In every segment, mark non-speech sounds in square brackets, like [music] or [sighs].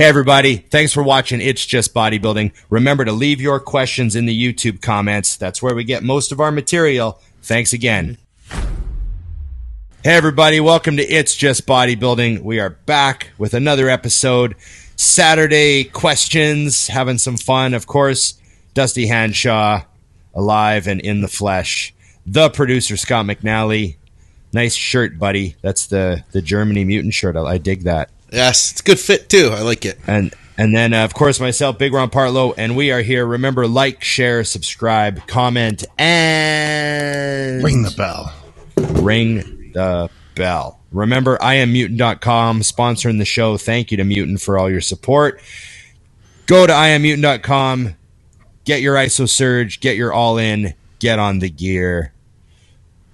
Hey, everybody. Thanks for watching It's Just Bodybuilding. Remember to leave your questions in the YouTube comments. That's where we get most of our material. Thanks again. Hey, everybody. Welcome to It's Just Bodybuilding. We are back with another episode. Saturday questions, having some fun. Of course, Dusty Hanshaw, alive and in the flesh. The producer, Scott McNally. Nice shirt, buddy. That's the, the Germany mutant shirt. I, I dig that. Yes, it's a good fit too. I like it. And and then uh, of course myself, Big Ron Partlow, and we are here. Remember, like, share, subscribe, comment, and Ring the bell. ring the bell. Remember, I am mutant.com sponsoring the show. Thank you to Mutant for all your support. Go to iammutant.com, get your ISO surge, get your all in, get on the gear.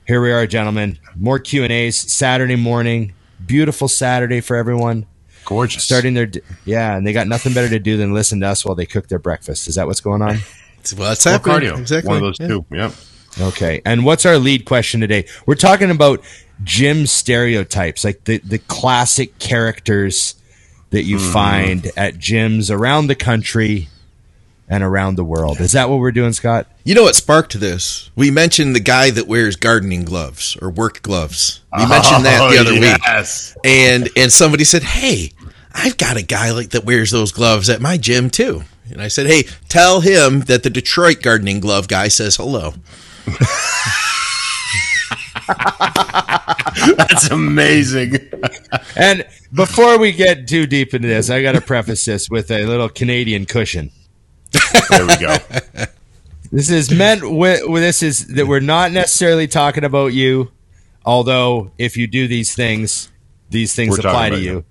Here we are, gentlemen. More Q&As Saturday morning. Beautiful Saturday for everyone. Gorgeous. Starting their d- yeah, and they got nothing better to do than listen to us while they cook their breakfast. Is that what's going on? Well, that's happening. cardio. Exactly. One of those Yeah. two. Yep. Okay. And what's our lead question today? We're talking about gym stereotypes, like the, the classic characters that you hmm. find at gyms around the country and around the world. Is that what we're doing, Scott? You know what sparked this? We mentioned the guy that wears gardening gloves or work gloves. We oh, mentioned that the Oh, other week, and and somebody said, "Hey, I've got a guy like that wears those gloves at my gym too." And I said, "Hey, tell him that the Detroit gardening glove guy says hello." [laughs] That's amazing. And before we get too deep into this, I got to preface this with a little Canadian cushion. There we go. [laughs] This is meant with, this is that we're not necessarily talking about you, although if you do these things, these things We're apply to you. you.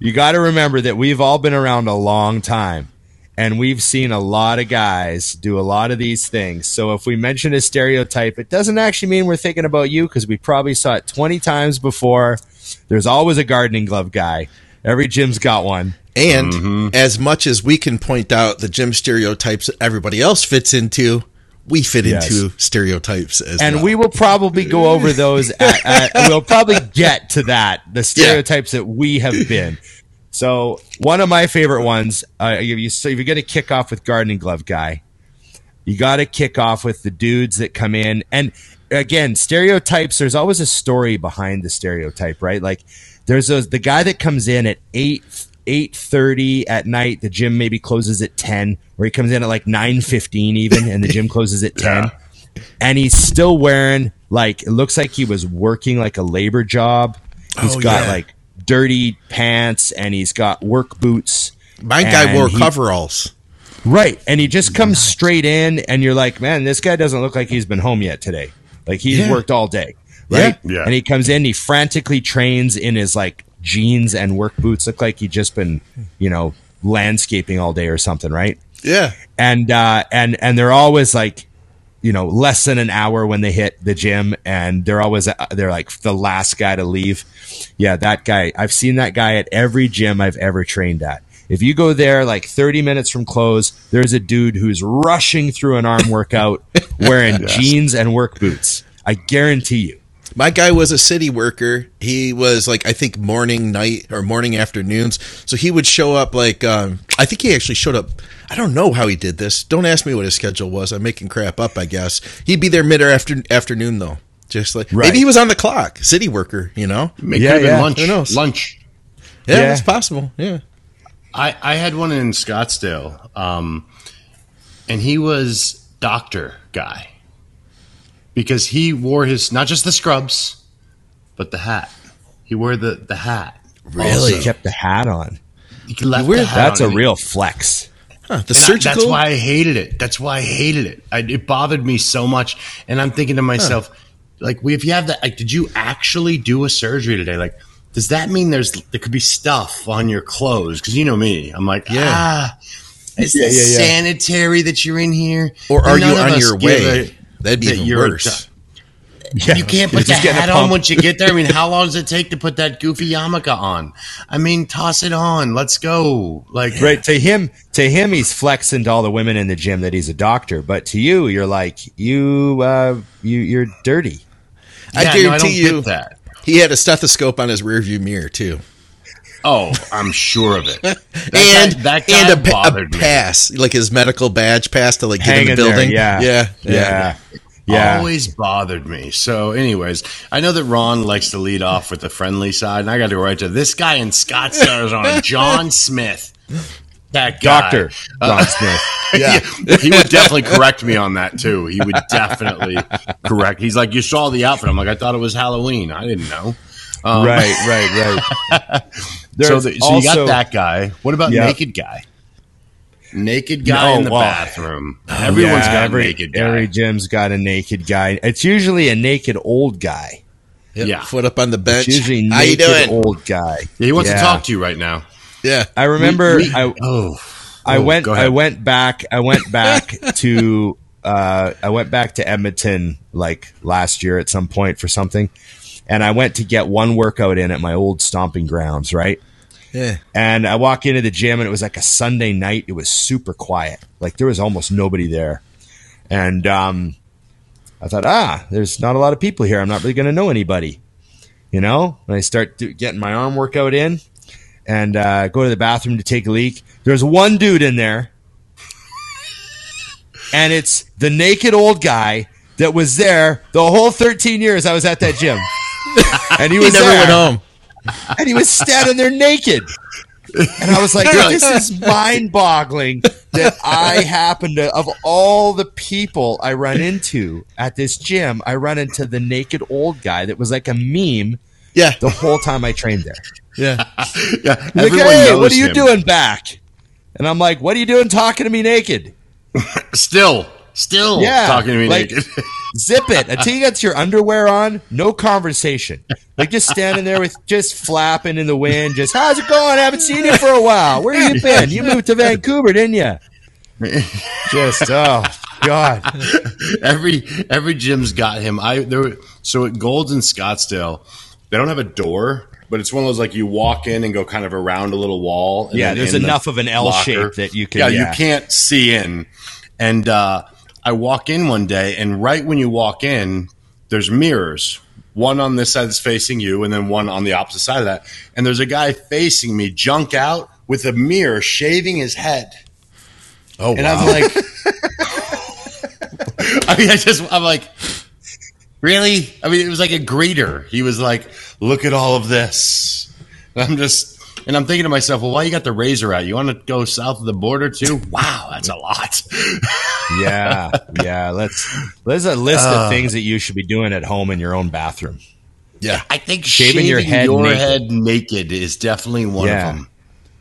You got to remember that we've all been around a long time and we've seen a lot of guys do a lot of these things. So if we mention a stereotype, it doesn't actually mean we're thinking about you because we probably saw it 20 times before. There's always a gardening glove guy. Every gym's got one. And Mm-hmm. as much as we can point out the gym stereotypes that everybody else fits into, we fit Yes. into stereotypes as and well. we will probably go over those. [laughs] At, at, we'll probably get to that the stereotypes that we have been. So one of my favorite ones. Uh, if you so if you're going to kick off with gardening glove guy, you got to kick off with the dudes that come in and again stereotypes. There's always a story behind the stereotype, right? Like there's those the guy that comes in at eight. 8:30 at night the gym maybe closes at 10 or he comes in at like 9:15 even and the gym [laughs] closes at 10 and he's still wearing like it looks like he was working like a labor job. He's Oh, got yeah. like dirty pants and he's got work boots. My guy wore he- coveralls. Right. And he just comes straight in and you're like, man, this guy doesn't look like he's been home yet today. Like he's Yeah. worked all day. Right. Yeah. Yeah. And he comes in, he frantically trains in his like jeans and work boots. Look like he'd just been, you know, landscaping all day or something, right? Yeah. and uh, and and they're always like you know less than an hour when they hit the gym and they're always uh, they're like the last guy to leave yeah that guy i've seen that guy at every gym i've ever trained at if you go there like 30 minutes from close there's a dude who's rushing through an arm workout wearing [laughs] jeans and work boots i guarantee you My guy was a city worker. He was like I think morning, night, or morning afternoons. So he would show up like um, I think he actually showed up. I don't know how he did this. Don't ask me what his schedule was. I'm making crap up. I guess he'd be there mid or after afternoon though. Just like Right. maybe he was on the clock, city worker. You know? It Yeah, could have yeah. lunch. Who knows? Lunch. Yeah, Yeah. it's possible. Yeah. I, I had one in Scottsdale, um, and he was doctor guy because he wore his not just the scrubs, but the hat. He wore the the hat. Really? he kept the hat on He left wear- the hat that's a on and he- real flex Huh, the And I- surgical. that's why I hated it. That's why I hated it. I, it bothered me so much. And I'm thinking to myself, like, we, if you have that, like, did you actually do a surgery today? Like, does that mean there's there could be stuff on your clothes? Because you know me, I'm like, Yeah. ah, is Yeah, it yeah, yeah. sanitary that you're in here? or are you of on your way? a- That'd be that even you're worse. doc- You can't put the just getting hat on once you get there. I mean, how [laughs] long does it take to put that goofy yarmulke on? I mean, toss it on. Let's go. Like, right to him to him he's flexing to all the women in the gym that he's a doctor but to you you're like you uh you you're dirty I yeah, no, guarantee don't you get that. he had a stethoscope on his rearview mirror too. Oh, I'm sure of it. [laughs] That and guy, that guy and a, pa- a bothered me. pass, like his medical badge pass to like get in Hanging the there, building. yeah. yeah, Yeah. Yeah. Always bothered me. So, anyways, I know that Ron likes to lead off with the friendly side, and I got to go right to this guy in Scottsdale, Arizona, [laughs] John Smith. That guy. Doctor uh, John [laughs] Smith. yeah. he would definitely correct me on that too. He would definitely correct. He's like, "You saw the outfit." I'm like, "I thought it was Halloween. I didn't know." Um, right, right, right. [laughs] So, There's the, so you got that guy. What about Yeah. naked guy? Naked guy Oh, in the wow. bathroom. Everyone's Yeah, got every, a naked guy. Every gym's got a naked guy. It's usually a naked old guy. Yep. Yeah. Foot up on the bench. It's usually How you naked doing? old guy. Yeah, he wants Yeah. to talk to you right now. Yeah. I remember We- we- I oh, I Oh, went. I went back I went back [laughs] to uh, I went back to Edmonton like last year at some point for something, and I went to get one workout in at my old stomping grounds, right? Yeah. And I walk into the gym and it was like a Sunday night. It was super quiet. Like there was almost nobody there. And um, I thought, ah, there's not a lot of people here. I'm not really going to know anybody. You know? And I start do- getting my arm workout in and uh, go to the bathroom to take a leak. There's one dude in there. And it's the naked old guy that was there the whole 13 years I was at that gym. And he He was never there went home. and he was standing there naked. And I was like, this is mind boggling that I happen to, of all the people I run into at this gym, I run into the naked old guy that was like a meme Yeah. the whole time I trained there. Yeah. [laughs] yeah. He's like, everyone hey, what are you him. doing back? And I'm like, what are you doing talking to me naked? [laughs] Still, still Yeah, talking to me like- naked. [laughs] Zip it. Until you got your underwear on, no conversation. Like just standing there with just flapping in the wind, just how's it going? I haven't seen you for a while. Where you been? You moved to Vancouver, didn't you? [laughs] Just oh God. every every gym's got him. I there. So at Gold's in Scottsdale, they don't have a door, but it's one of those like you walk in and go kind of around a little wall. and Yeah, there's in the enough of an L locker. shape that you can- Yeah, yeah. you can't see in. And uh, I walk in one day, and right when you walk in, there's mirrors. One on this side that's facing you, and then one on the opposite side of that. And there's a guy facing me, junk out, with a mirror, shaving his head. Oh, And wow. I'm like, [laughs] I mean, I just, I'm like, really? I mean, it was like a greeter. He was like, look at all of this. And I'm just, and I'm thinking to myself, well, why you got the razor out? You want to go south of the border too? Wow, that's a lot. Yeah, [laughs] yeah. Let's there's a list of uh. things that you should be doing at home in your own bathroom. yeah. I think Shaving shaving your head your naked. head naked is definitely one Yeah. of them.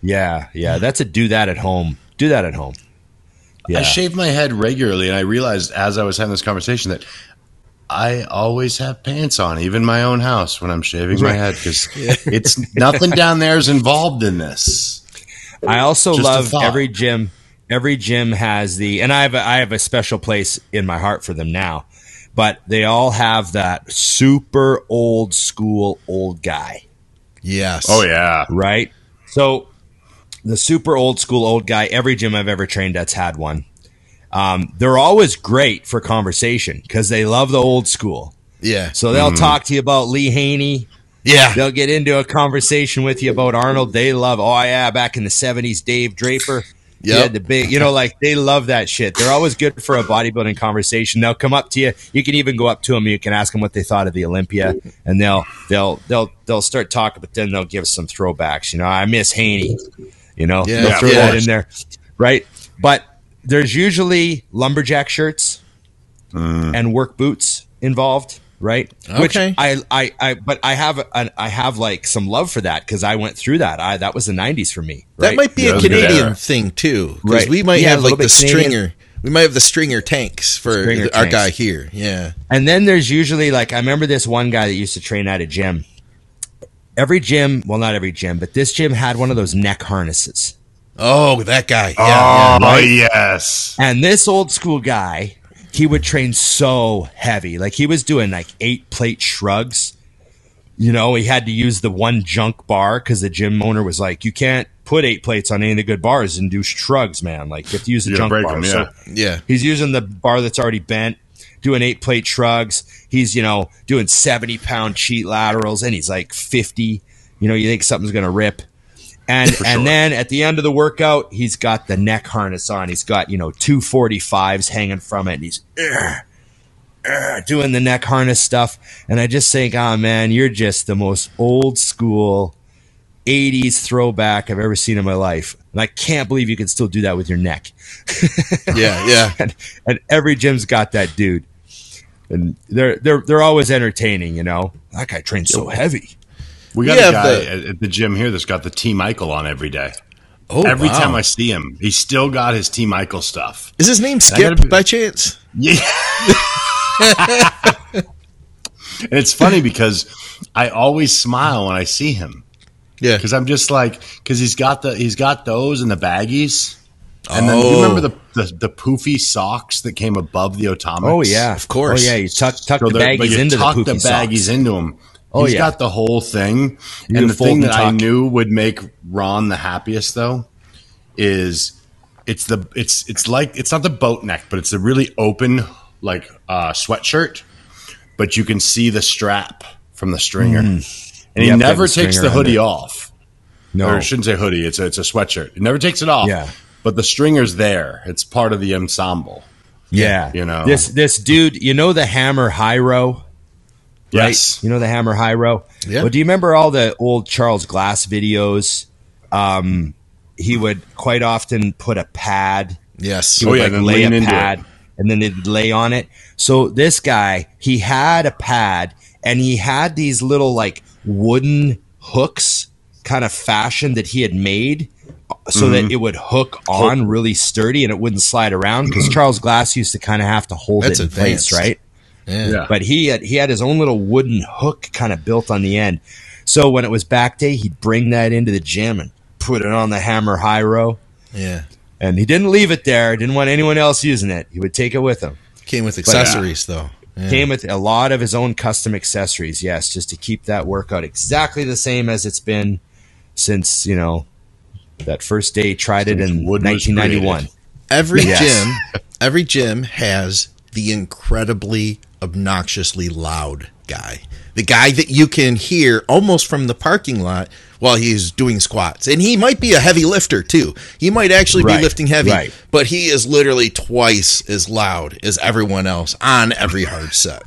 Yeah, yeah. That's a do that at home. Do that at home. Yeah. I shave my head regularly, and I realized as I was having this conversation that I always have pants on, even my own house, when I'm shaving my head because [laughs] it's nothing down there is involved in this. I also Just love every gym. Every gym has the, and I have a, I have a special place in my heart for them now. But they all have that super old school old guy, Yes. Oh yeah, right? So the super old school old guy. Every gym I've ever trained that's had one. Um, they're always great for conversation because they love the old school. Yeah. So they'll talk to you about Lee Haney. Yeah. They'll get into a conversation with you about Arnold. They love, oh yeah, back in the seventies, Dave Draper. Yeah, the big, you know, like they love that shit. They're always good for a bodybuilding conversation. They'll come up to you. You can even go up to them. You can ask them what they thought of the Olympia, and they'll they'll they'll they'll start talking. But then they'll give some throwbacks. You know, I miss Haney. You know, Yeah, they'll throw of that in there, right? But there's usually lumberjack shirts uh. and work boots involved, right? Which Okay. I, I, I, but I have, an, I have like some love for that because I went through that. I that was the '90s for me. That might be Yeah, a that was a good Canadian era. thing too, because Right. we might Yeah, have like the Canadian. stringer. We might have the stringer tanks for Stringer our tanks. guy here. Yeah. And then there's usually like I remember this one guy that used to train at a gym. Every gym, well, not every gym, but this gym had one of those neck harnesses. Oh, that guy. oh Yeah. yeah. Oh, yes, And this old school guy, he would train so heavy. Like he was doing like eight plate shrugs. You know, he had to use the one junk bar because the gym owner was like, you can't put eight plates on any of the good bars and do shrugs, man. Like you have to use the You junk break bar. them, So yeah. Yeah. He's using the bar that's already bent, doing eight plate shrugs. He's, you know, doing 70 pound cheat laterals and he's like 50. You know, you think something's going to rip. And For and sure. then at the end of the workout, he's got the neck harness on. He's got you know two forty fives hanging from it, and he's doing the neck harness stuff. And I just think, oh man, you're just the most old school. 80s throwback I've ever seen in my life. And I can't believe you can still do that with your neck. [laughs] Yeah, yeah. [laughs] and, and every gym's got that dude. And they're they're they're always entertaining, you know. That guy trains so heavy. We got We a guy the- at, at the gym here that's got the T Michael on every day. Oh, every wow. time I see him, he's still got his T Michael stuff. is his name Skip be- by chance? Yeah. and it's funny because I always smile when I see him Yeah. because I'm just like because he's got the he's got those and the baggies. And then Oh. you remember oh. the, the the poofy socks that came above the Otomix? Oh yeah, Of course. Oh yeah, you tuck tuck So the baggies you into the tuck poofy the baggies socks. into him. Oh, He's yeah. got the whole thing. You and the thing that I knew would make Ron the happiest though is it's the it's it's like it's not the boat neck, but it's a really open like uh, sweatshirt, but you can see the strap from the stringer, and he never takes the hoodie under. off. No, Or I shouldn't say hoodie; it's a, it's a sweatshirt. It never takes it off. Yeah. but the stringer's there. It's part of the ensemble. yeah, you know. this this dude. You know the Hammer Row, right? Yes, You know the Hammer High Row. Yeah. Well, do you remember all the old Charles Glass videos? Um, he would quite often put a pad Yes. He Oh, yeah, like lay a pad and then they'd lay on it. So this guy, he had a pad and he had these little like wooden hooks kind of fashioned that he had made so Mm-hmm. that it would hook on really sturdy and it wouldn't slide around because Charles Glass used to kind of have to hold That's it in advanced. place, right? Yeah. But he had he had his own little wooden hook kind of built on the end. So when it was back day, he'd bring that into the gym and put it on the hammer high row. Yeah. And he didn't leave it there. Didn't want anyone else using it. He would take it with him. Came with uh, accessories though. Yeah. Came with a lot of his own custom accessories. Yes, just to keep that workout exactly the same as it's been since you know that first day he tried it in wood 1991. created. Every gym, [laughs] every gym has the incredibly obnoxiously loud guy. The guy that you can hear almost from the parking lot while he's doing squats. And he might be a heavy lifter too. He might actually Right, be lifting heavy, right. but he is literally twice as loud as everyone else on every hard set.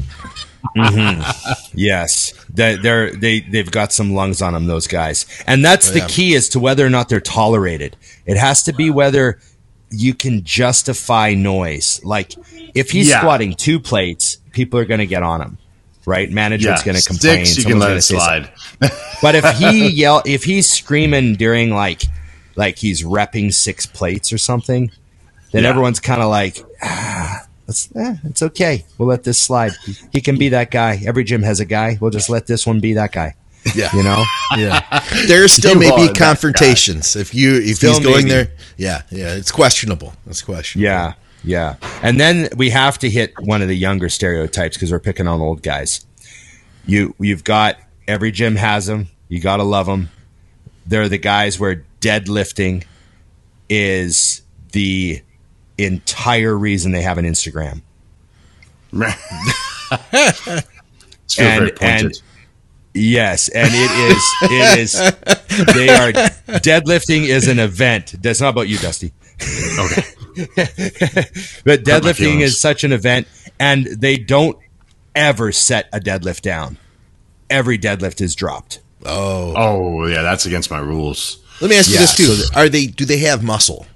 Mm-hmm. Yes, they, they're they they've got some lungs on them. Those guys, and that's oh, the Yeah. key as to whether or not they're tolerated. It has to be whether you can justify noise. Like if he's Yeah. squatting two plates, people are going to get on him. Right, management's Yeah, going to complain. sticks, you can let it slide. [laughs] But if he yell, if he's screaming during like, like he's repping six plates or something, then Yeah. everyone's kind of like, ah, it's, eh, it's okay. We'll let this slide. He can be that guy. Every gym has a guy. We'll just let this one be that guy. Yeah. You know? Yeah. [laughs] There still You may be confrontations if you if Still he's going maybe. there. Yeah, yeah, it's questionable. It's questionable. Yeah, yeah. And then we have to hit one of the younger stereotypes because we're picking on old guys. You you've got every gym has them. You got to love them. They're the guys where deadlifting is the entire reason they have an Instagram. [laughs] It's And- and- Yes, and it is it is they are deadlifting is an event. That's not about you, Dusty. okay. [laughs] But deadlifting is such an event, and they don't ever set a deadlift down. Every deadlift is dropped. Oh, Oh yeah, that's against my rules. let me ask you Yeah, this too: so Are they? Do they have muscle?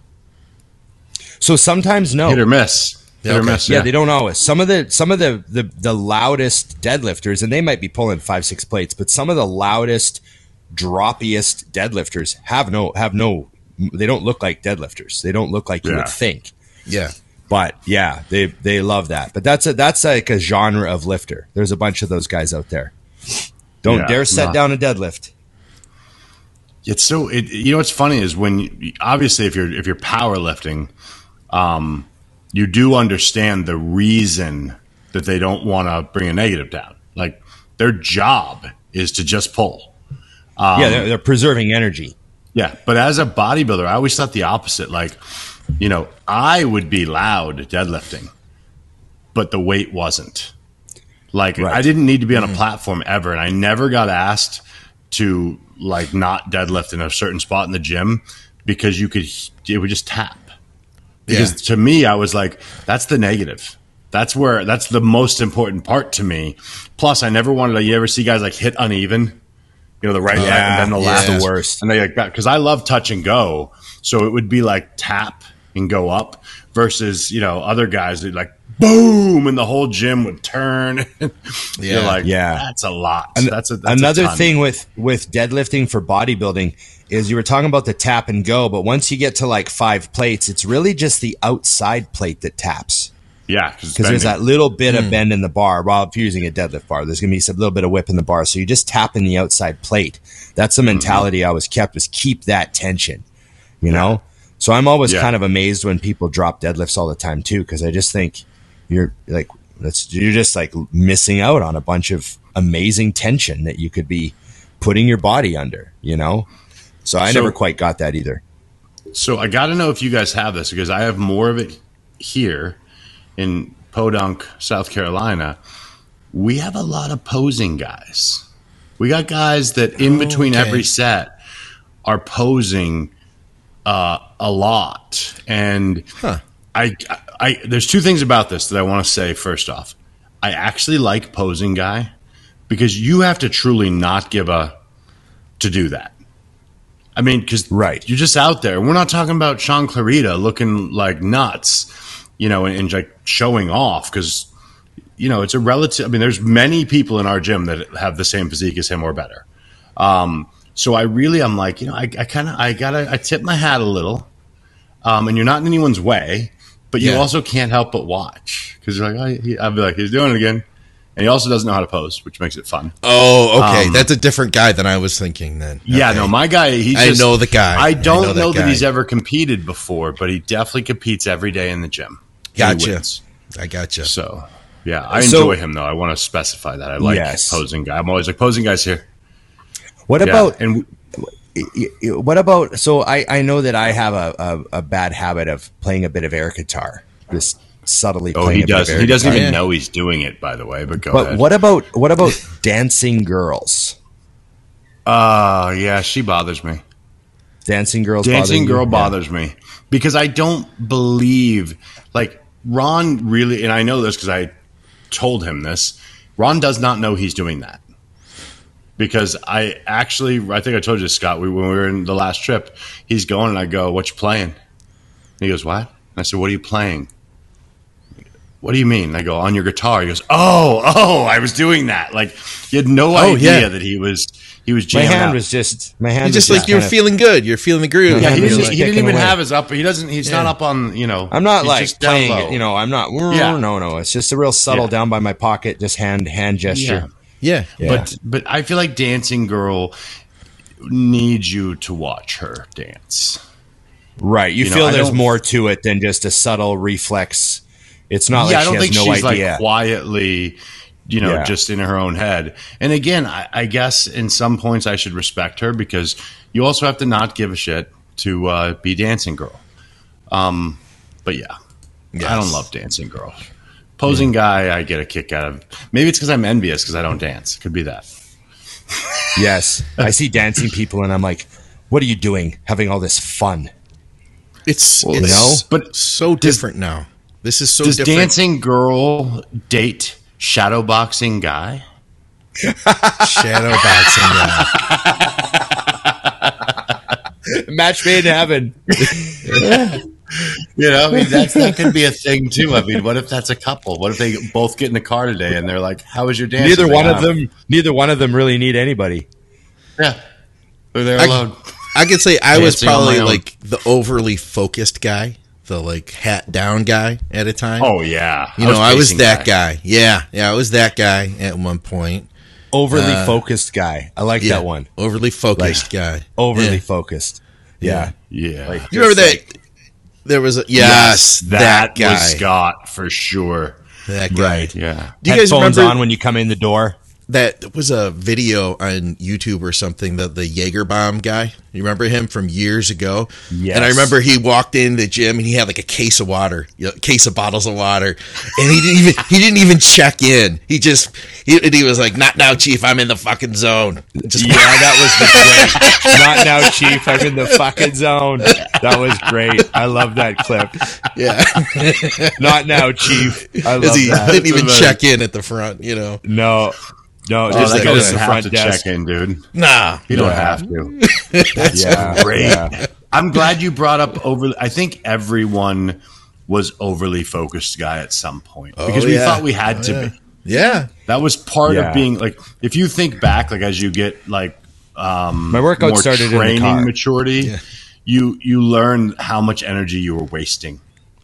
So sometimes no. Hit or miss. Okay. yeah, they don't always. Some of the some of the, the the loudest deadlifters, and they might be pulling five six plates, but some of the loudest, droppiest deadlifters have no have no. They don't look like deadlifters. They don't look like you Yeah. would think. Yeah, But yeah, they they love that. But that's a that's like a genre of lifter. There's a bunch of those guys out there. Don't Yeah, dare set not- down a deadlift. It's so it, you know what's funny is when obviously if you're if you're powerlifting, um, you do understand the reason that they don't want to bring a negative down. Like their job is to just pull. Um, yeah, they're, they're preserving energy. Yeah, but as a bodybuilder, I always thought the opposite. Like, you know, I would be loud deadlifting, but the weight wasn't. Like, Right. I didn't need to be on a platform ever, and I never got asked to like not deadlift in a certain spot in the gym because you could it would just tap. Because Yeah. to me, I was like, that's the negative. That's where that's the most important part to me. Plus, I never wanted to. You ever see guys like hit uneven? You know, the right leg and then the yeah. left, the worst. and they like because I love touch and go. So it would be like tap and go up versus you know other guys that like boom and the whole gym would turn. [laughs] You're Yeah. like, Yeah. that's a lot. That's a that's another ton. thing with with deadlifting for bodybuilding is you were talking about the tap and go, but once you get to like five plates, it's really just the outside plate that taps Yeah, because there's that little bit of hmm. bend in the bar. While if you're using a deadlift bar, there's gonna be some little bit of whip in the bar, so you just tap in the outside plate. That's the mm-hmm. mentality I was kept was keep that tension, you know. So I'm always Yeah. kind of amazed when people drop deadlifts all the time too, because I just think you're like that's you're just like missing out on a bunch of amazing tension that you could be putting your body under, you know. So I So- never quite got that either. So I got to know if you guys have this because I have more of it here in Podunk, South Carolina. We have a lot of posing guys. We got guys that in between okay. every set are posing uh, a lot, and Huh. I, I, there's two things about this that I want to say. First off, I actually like posing guy because you have to truly not give a to do that. I mean, because Right. you're just out there. We're not talking about Shaun Clarida looking like nuts, you know, and, and like showing off because you know it's a relative. I mean, there's many people in our gym that have the same physique as him or better. Um, so I really, I'm like, you know, I, I kind of, I gotta, I tip my hat a little, um, and you're not in anyone's way, but you Yeah. also can't help but watch because you're like, oh, he, I'll be like, he's doing it again, and he also doesn't know how to pose, which makes it fun. Oh, okay. Um, That's a different guy than I was thinking. Then. Yeah, Okay. no, my guy. He I just, know the guy. I I don't know know, that that, he's ever competed before, but he definitely competes every day in the gym. And he Gotcha. wins. I gotcha. So, yeah, I So- enjoy him though. I want to specify that I like Yes. posing guy. I'm always like posing guys here. What Yeah, about and y- y- what about? So I I know that I have a, a, a bad habit of playing a bit of air guitar, just subtly. oh, he a bit of does. He doesn't even Yeah. know he's doing it. By the way, but go But ahead. what about what about dancing girls? Uh yeah, she bothers me. Dancing girls. Dancing you? girl Yeah. bothers me because I don't believe like Ron really, and I know this because I told him this. Ron does not know he's doing that because I actually, I think I told you, Scott, we, when we were in the last trip, he's going and I go, "What you playing?" And he goes, "What?" And I said, "What are you playing?" What do you mean? I go on your guitar. He goes, "Oh, oh, I was doing that." Like he had no Oh, idea yeah. that he was he was jamming. My hand out. was just my hand. You just was like you're kind of- feeling good. You're feeling the groove. Yeah, he You're didn't, he didn't even away. have his up. He doesn't. He's not up on. You know. I'm not like playing low. it. You know, I'm not. Yeah. No, no. It's just a real subtle Yeah. down by my pocket, just hand hand gesture. Yeah. Yeah. But but I feel like Dancing Girl needs you to watch her dance. Right. You, You feel I there's more to it than just a subtle reflex. It's not yeah, like I don't she think has no she's idea. like quietly, you know, Yeah. just in her own head. And again, I, I guess in some points I should respect her because you also have to not give a shit to uh, be Dancing Girl. Um, but yeah, I don't love Dancing Girl. Posing guy, I get a kick out of. Maybe it's because I'm envious because I don't dance. Could be that. [laughs] [laughs] yes. I see dancing people and I'm like, what are you doing? Having all this fun. It's Well, it's no. But so different now. This is so does different. dancing girl date shadowboxing guy? shadow boxing. guy. [laughs] Match made in heaven. [laughs] You know, I mean, that's, that could be a thing too. I mean, what if that's a couple? What if they both get in the car today and they're like, "How was your dance?" neither one of them neither one of them really need anybody. Yeah, they're there I- alone. I could say I was Dancing on probably like the overly focused guy, the like hat down guy at a time. Oh yeah, you know, I was that guy. Yeah, yeah, I was that guy at one point. Overly Uh, focused guy. I like Yeah, that one. overly focused guy. Overly Yeah. focused. Yeah. Yeah, Like, You remember just that? there was a yes, that, guy. was Scott for sure. that guy. Right. Yeah, Do you guys Headphones remember? on when you come in the door. That was a video on YouTube or something that the Jaeger bomb guy. You remember him from years ago? Yes. And I remember he walked in the gym and he had like a case of water, you know, case of bottles of water, and he didn't even he didn't even check in. He just he, he was like, "Not now, chief. I'm in the fucking zone." Just Yeah, that was the great. [laughs] Not now, Chief. I'm in the fucking zone. That was great. I love that clip. yeah, [laughs] Not now, Chief. I love he that. didn't even check in at the front. You know, No, no, Oh, just that like guy go to doesn't the have front to desk. check in, dude. nah. You don't Yeah. have to. [laughs] Yeah, great. yeah. I'm glad you brought up over. I think everyone was overly focused guy at some point because we yeah. thought we had to yeah. be. Yeah, That was part Yeah. of being like. If you think back, like as you get like um, My workout more started in the training car. maturity, you you learn how much energy you were wasting,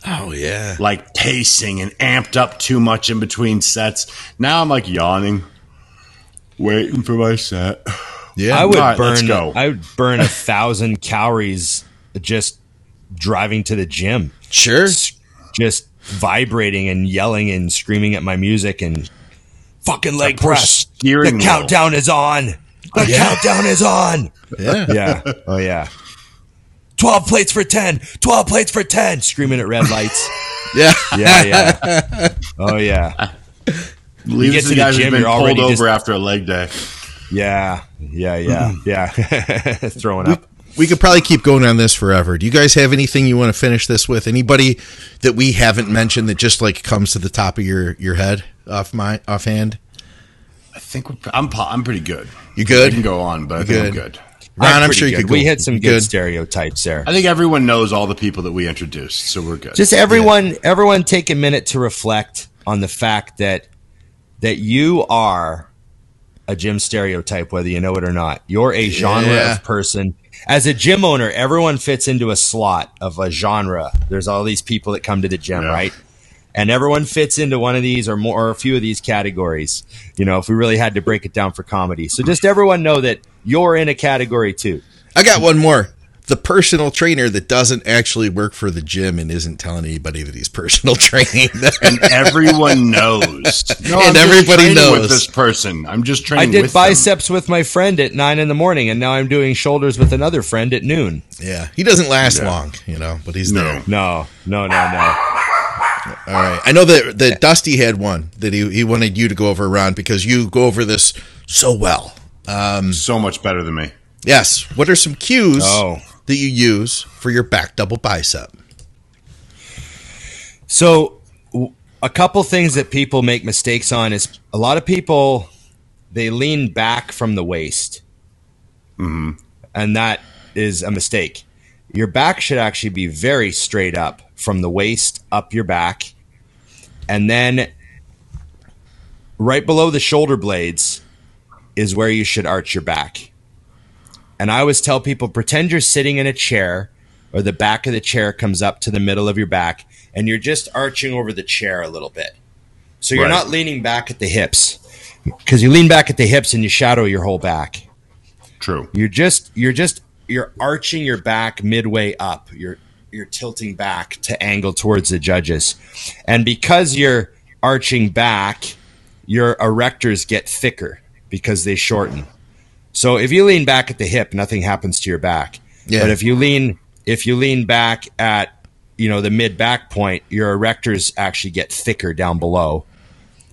Oh yeah. like pacing and amped up too much in between sets. Now I'm like yawning, waiting for my set. [sighs] Yeah. I would All right, let's burn. go. I would burn a thousand calories just driving to the gym, sure. just vibrating and yelling and screaming at my music and fucking leg press. The steering wheel. countdown is on. The countdown is on. Yeah. Yeah. Oh yeah. 12 plates for 10. 12 plates for 10. Screaming at red lights. [laughs] Yeah. Yeah, yeah. Oh yeah. Leaves get the to the guys gym, who've been you're already pulled just- over after a leg day. Yeah. Yeah, yeah. Hmm. Yeah. [laughs] Throwing up. We could probably keep going on this forever. Do you guys have anything you want to finish this with? Anybody that we haven't mentioned that just like comes to the top of your your head off my offhand? I think we're, I'm I'm pretty good. You good? I can go on, but I think I'm good? good. Ron, I'm, pretty sure you good. could. We go. hit some You good, stereotypes there. I think everyone knows all the people that we introduced, so we're good. Just everyone, everyone, take a minute to reflect on the fact that that you are a gym stereotype, whether you know it or not. You're a genre Yeah. of person. As a gym owner, everyone fits into a slot of a genre. There's all these people that come to the gym, Yeah. right? And everyone fits into one of these or more or a few of these categories. You know, if we really had to break it down for comedy. So just everyone know that you're in a category too. I got one more. The personal trainer that doesn't actually work for the gym and isn't telling anybody that he's personal [laughs] training. and everyone knows. [laughs] No, And I'm everybody training knows. with this person. I'm just training. I did with them. biceps with my friend at nine in the morning, and now I'm doing shoulders with another friend at noon. yeah, he doesn't last Yeah. long, you know, but he's No. there. No, no, no, no. All right. I know that that Dusty had one that he, he wanted you to go over, Ron, because you go over this so well. Um, so much better than me. Yes. What are some cues Oh. That you use for your back double bicep? So, a couple things that people make mistakes on is a lot of people they lean back from the waist, mm-hmm. and that is a mistake. Your back should actually be very straight up from the waist up your back, and then right below the shoulder blades is where you should arch your back. And I always tell people pretend you're sitting in a chair or the back of the chair comes up to the middle of your back and you're just arching over the chair a little bit. So you're Right. not leaning back at the hips because you lean back at the hips and you shadow your whole back. True. You're just you're just you're arching your back midway up. You're you're tilting back to angle towards the judges. And because you're arching back, your erectors get thicker because they shorten. So if you lean back at the hip, nothing happens to your back. Yeah. But if you lean if you lean back at you know the mid back point, your erectors actually get thicker down below.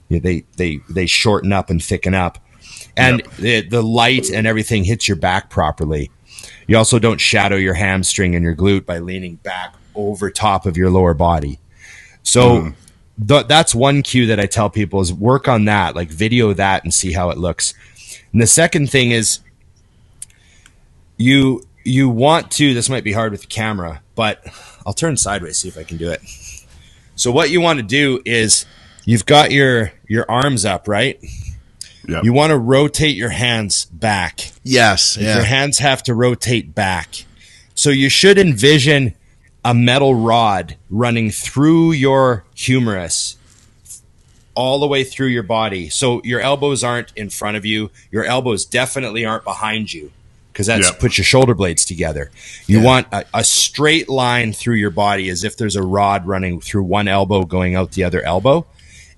They they they shorten up and thicken up, and the the light and everything hits your back properly. You also don't shadow your hamstring and your glute by leaning back over top of your lower body. So hmm. th- that's one cue that I tell people is work on that, like video that and see how it looks. And the second thing is you you want to this might be hard with the camera, but I'll turn sideways see if I can do it. So what you want to do is you've got your your arms up, right? Yep. You want to rotate your hands back. Yes. Your hands have to rotate back. So you should envision a metal rod running through your humerus all the way through your body. So your elbows aren't in front of you. Your elbows definitely aren't behind you because that's Yeah. puts your shoulder blades together. You Yeah. want a, a straight line through your body as if there's a rod running through one elbow going out the other elbow.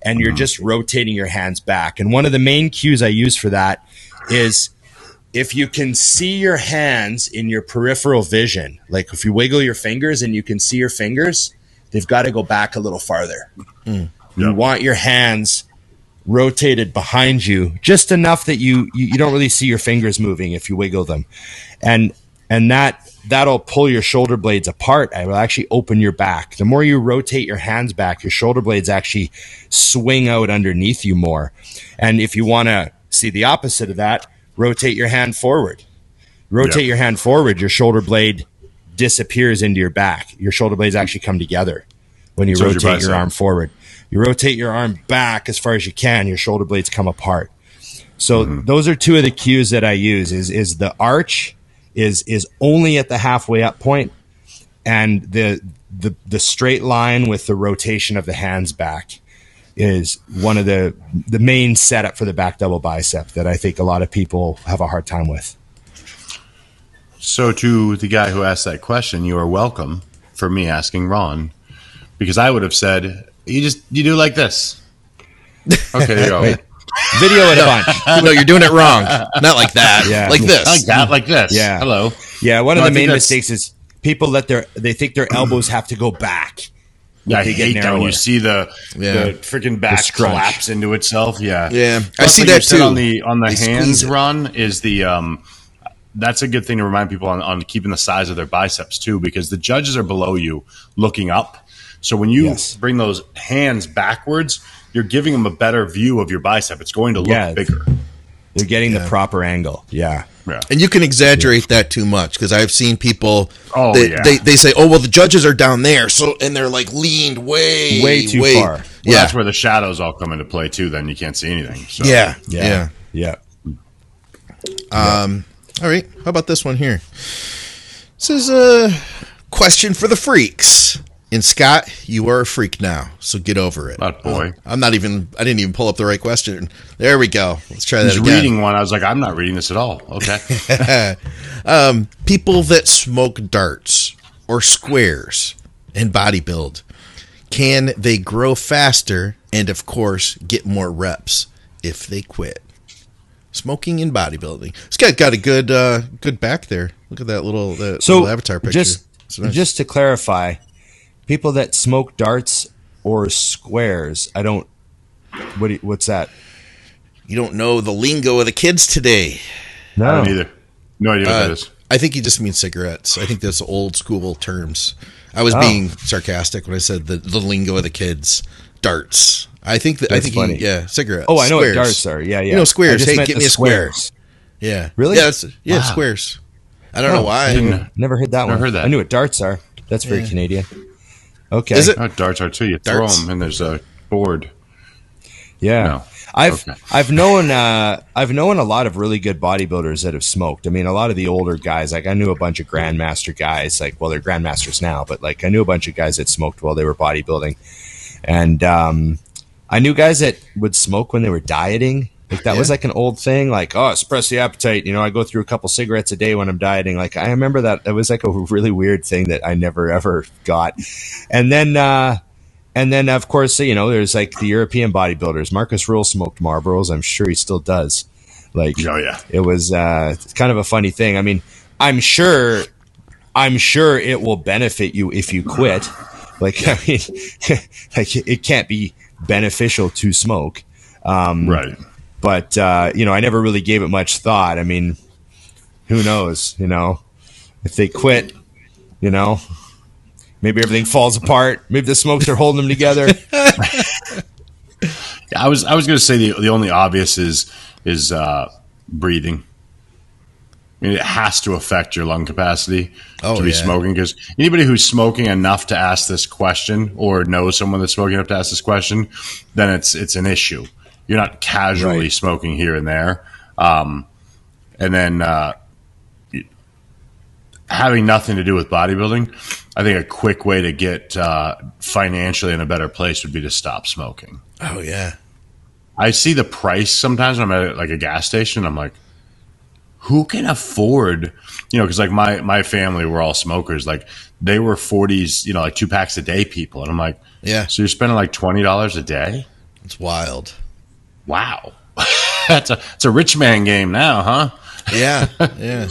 and you're mm-hmm. just rotating your hands back. And one of the main cues I use for that is if you can see your hands in your peripheral vision, like if you wiggle your fingers and you can see your fingers, they've got to go back a little farther. Hmm. You Yep. want your hands rotated behind you just enough that you, you you don't really see your fingers moving if you wiggle them. And and that that'll pull your shoulder blades apart. It will actually open your back. The more you rotate your hands back your shoulder blades actually swing out underneath you more. And if you want to see the opposite of that rotate your hand forward. Rotate Yep. your hand forward your shoulder blade disappears into your back. Your shoulder blades actually come together when you So does your rotate your, arm forward you rotate your arm back as far as you can your shoulder blades come apart so Mm-hmm. those are two of the cues that I use is is the arch is is only at the halfway up point and the the the straight line with the rotation of the hands back is one of the the main setup for the back double bicep that I think a lot of people have a hard time with. So, to the guy who asked that question, you are welcome for me asking Ron, because I would have said, "You just you do like this." Okay, you go. Wait. Video it a bunch. no, you're doing it wrong. Not like that. Yeah. Like this. like that, like this. Yeah. Hello. Yeah, one No, of I the think main that's- mistakes is people let their they think their elbows have to go back. Yeah, I They get hate that when narrower. you see the Yeah. the freaking back scrunch. collapse into itself. Yeah, Yeah. I Plus, see like you that said too. on the on the They squeeze hands it. run is the um. That's a good thing to remind people on, on keeping the size of their biceps too, because the judges are below you looking up. So when you Yes. bring those hands backwards, you're giving them a better view of your bicep. It's going to look Yeah. bigger. They're getting Yeah. the proper angle. Yeah. Yeah. And you can exaggerate that too much because I've seen people. Oh, they, yeah. they they say, "Oh well, the judges are down there," so and they're like leaned way, Way too way- far. Well, yeah, that's where the shadows all come into play too. Then you can't see anything. So. yeah, Yeah. yeah, Yeah. Um, all right, how about this one here? This is a question for the freaks. And Scott, you are a freak now, so get over it. That boy. I'm not even. I didn't even pull up the right question. There we go. Let's try that He's again. reading one. I was like, I'm not reading this at all. Okay. [laughs] people that smoke darts or squares and bodybuild can they grow faster and of course get more reps if they quit smoking and bodybuilding Scott got a good uh good back there look at that little that So little avatar picture just nice. just to clarify, people that smoke darts or squares, I don't. What do you- what's that? you don't know the lingo of the kids today I No. don't either. No idea what Uh, that is. I think he just means cigarettes. I think that's old school terms. I was Oh. being sarcastic when I said the, the lingo of the kids. Darts. I think that I That's think funny. he, yeah, cigarettes. Oh, I know Squares. what darts are. Yeah, yeah. You know squares. Hey, meant give the me a square. squares. Yeah. Really? Yeah, yeah, Wow. squares. I don't know Oh, why. didn't- Never heard that Never one. heard that. I knew what darts are. That's very Yeah. Canadian. Okay. Is it? Oh, darts are too. You Darts. throw them and there's a board. Yeah. No. I've Okay. I've known uh, I've known a lot of really good bodybuilders that have smoked. I mean, a lot of the older guys. Like I knew a bunch of grandmaster guys. Like well, they're grandmasters now, but like I knew a bunch of guys that smoked while they were bodybuilding, and um, I knew guys that would smoke when they were dieting. Like that was like an old thing. Like oh, suppress the appetite. You know, I go through a couple cigarettes a day when I'm dieting. Like I remember that. It was like a really weird thing that I never ever got. And then. uh and then, of course, you know, there's like the European bodybuilders. Markus Rühl smoked Marlboros. I'm sure he still does. Like, Oh, yeah. it was uh, kind of a funny thing. I mean, I'm sure, I'm sure it will benefit you if you quit. Like, I mean, [laughs] like it can't be beneficial to smoke. Um, Right. But uh, you know, I never really gave it much thought. I mean, who knows? You know, if they quit, you know, maybe everything falls apart. Maybe the smokes are holding them together. [laughs] Yeah, I was I was going to say the the only obvious is is uh, breathing. I mean, it has to affect your lung capacity Oh, to be yeah. smoking because anybody who's smoking enough to ask this question or knows someone that's smoking enough to ask this question, then it's it's an issue. You're not casually Right. smoking here and there, um, and then uh, having nothing to do with bodybuilding. I think a quick way to get uh, financially in a better place would be to stop smoking. Oh yeah. I see the price sometimes when I'm at like a gas station. I'm like, who can afford, you know, because like my my family were all smokers. Like they were 40s, you know, like two packs a day people, and I'm like, Yeah. so you're spending like twenty dollars a day. It's wild. Wow. [laughs] that's a it's a rich man game now, huh? Yeah, yeah.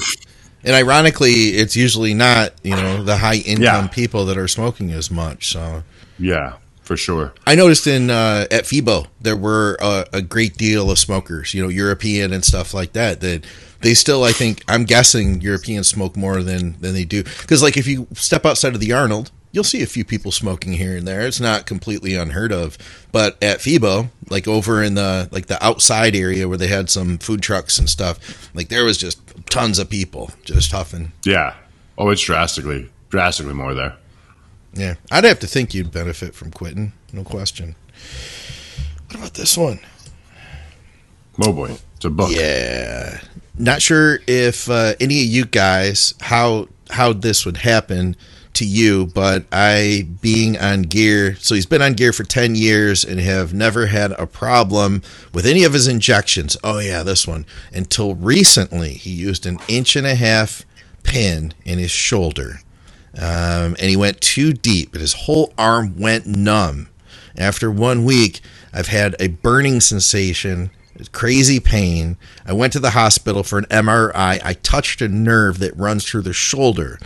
And ironically, it's usually not you know the high income Yeah. people that are smoking as much. So Yeah, for sure. I noticed in uh, at FIBO there were a, a great deal of smokers, you know, European and stuff like that. That they still, I think, I'm guessing Europeans smoke more than than they do. Because like if you step outside of the Arnold, you'll see a few people smoking here and there. It's not completely unheard of. But at FIBO, like over in the like the outside area where they had some food trucks and stuff, like there was just tons of people just huffing. Yeah. Oh, it's drastically drastically more there. Yeah, I'd have to think you'd benefit from quitting, no question. What about this one? Oh boy, it's a book. Yeah, not sure if uh, any of you guys how how this would happen to you, but I being on gear, so he's been on gear for ten years and have never had a problem with any of his injections. Oh yeah, this one until recently he used an inch and a half pin in his shoulder, um, and he went too deep, and his whole arm went numb. After one week, I've had a burning sensation, crazy pain. I went to the hospital for an MRI. I touched a nerve that runs through the shoulder.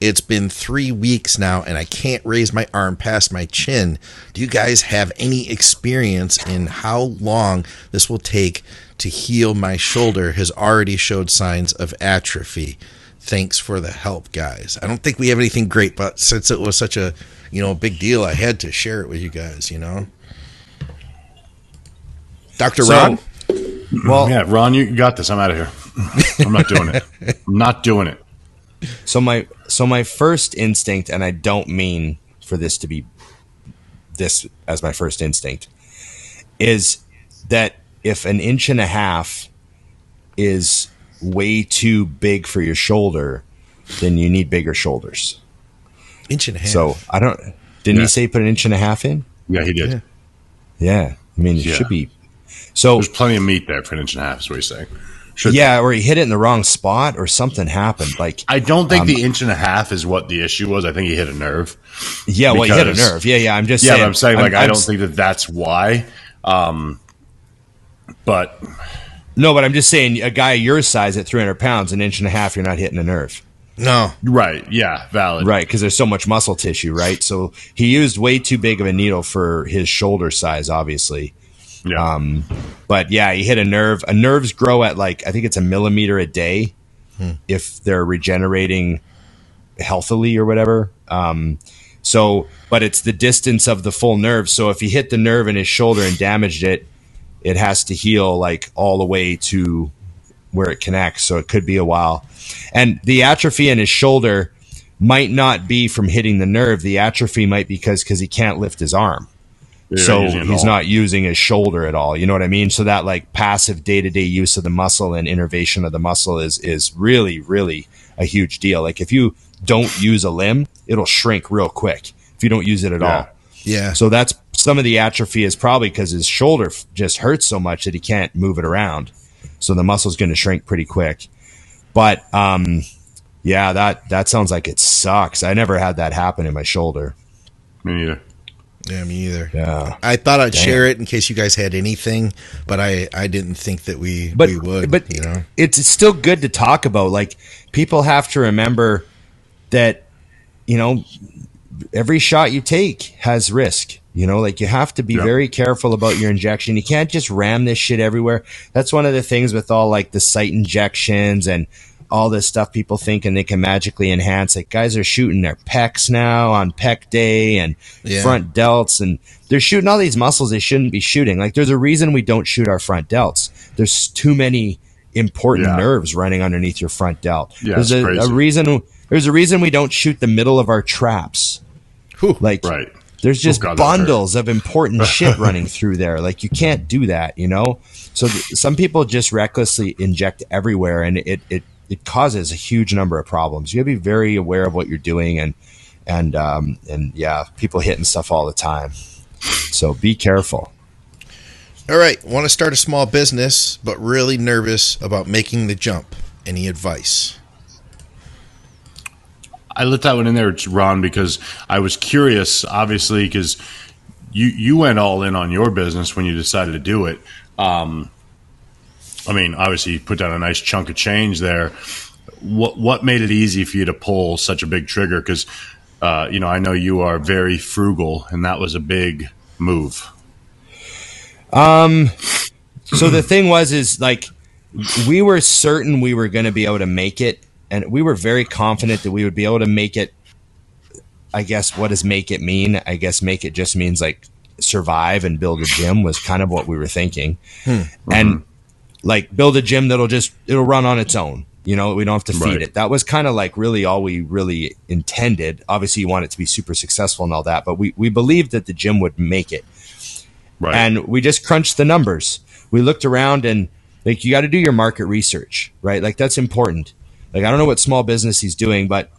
It's been three weeks now, and I can't raise my arm past my chin. Do you guys have any experience in how long this will take to heal my shoulder? Has already showed signs of atrophy. Thanks for the help, guys. I don't think we have anything great, but since it was such a you know big deal, I had to share it with you guys. You know, Doctor So- Ron. Well, Yeah, Ron, you got this. I'm out of here. I'm not doing it. [laughs] I'm not doing it. So my so my first instinct, and I don't mean for this to be this as my first instinct, is that if an inch and a half is way too big for your shoulder, then you need bigger shoulders. Inch and a half. So I don't. Didn't Yeah. he say put an inch and a half in? Yeah, he did. Yeah. Yeah, I mean it Yeah. should be. So There's plenty of meat there for an inch and a half. Is what he's saying. Should yeah, or he hit it in the wrong spot, or something happened. Like I don't think Um, the inch and a half is what the issue was. I think he hit a nerve. yeah, well, he hit a nerve. Yeah, yeah. I'm just Yeah, saying. but I'm saying like I I'm don't s- think that that's why. Um, but No, but I'm just saying, a guy your size at 300 pounds, an inch and a half, you're not hitting a nerve, no, right, yeah, valid. right? Because there's so much muscle tissue, right? So he used way too big of a needle for his shoulder size, obviously. Yeah, Um, But yeah, he hit a nerve. A nerves grow at like I think it's a millimeter a day if they're regenerating healthily or whatever. Um, so, but it's the distance of the full nerve. So if he hit the nerve in his shoulder and damaged it, it has to heal like all the way to where it connects. So it could be a while. And the atrophy in his shoulder might not be from hitting the nerve. The atrophy might be because because he can't lift his arm You're so he's all. not using his shoulder at all. You know what I mean? So that like passive day to day use of the muscle and innervation of the muscle is is really really a huge deal. Like if you don't use a limb, it'll shrink real quick if you don't use it at Yeah. all. yeah, So that's some of the atrophy is probably because his shoulder f- just hurts so much that he can't move it around. So the muscle's going to shrink pretty quick. But um, yeah, that that sounds like it sucks. I never had that happen in my shoulder. Me neither. Yeah, me either. Yeah. I thought I'd share it in case you guys had anything, but I I didn't think that we but we would. but you know, it's it's still good to talk about. Like people have to remember that you know every shot you take has risk. You know, like you have to be Yeah. very careful about your injection. You can't just ram this shit everywhere. That's one of the things with all like the site injections and all this stuff people think and they can magically enhance. Like guys are shooting their pecs now on pec day and Yeah. front delts and they're shooting all these muscles they shouldn't be shooting. Like there's a reason we don't shoot our front delts. There's too many important Yeah. nerves running underneath your front delt. Yeah, there's a, a reason there's a reason we don't shoot the middle of our traps. Whew. Like Right. there's oh, just Oh, God, bundles of important [laughs] shit running through there. Like you can't do that, you know? So th- some people just recklessly inject everywhere and it, it, it causes a huge number of problems. You gotta be very aware of what you're doing and, and, um, and yeah, people hitting stuff all the time. So be careful. All right, want to start a small business, but really nervous about making the jump. Any advice? I let that one in there, Ron, because I was curious, obviously, because you you went all in on your business when you decided to do it. Um, I mean, obviously, you put down a nice chunk of change there. What what made it easy for you to pull such a big trigger? Because uh, you know, I know you are very frugal, and that was a big move. Um, so the thing was, is like we were certain we were going to be able to make it, and we were very confident that we would be able to make it. I guess what does make it mean? I guess make it just means like survive and build a gym was kind of what we were thinking, hmm. and mm-hmm. Like build a gym that'll just it'll run on its own. You know, we don't have to feed right. it. That was kind of like really all we really intended. Obviously, you want it to be super successful and all that, but we we believed that the gym would make it. Right. And we just crunched the numbers. We looked around and like you got to do your market research, right? Like that's important. Like I don't know what small business he's doing, but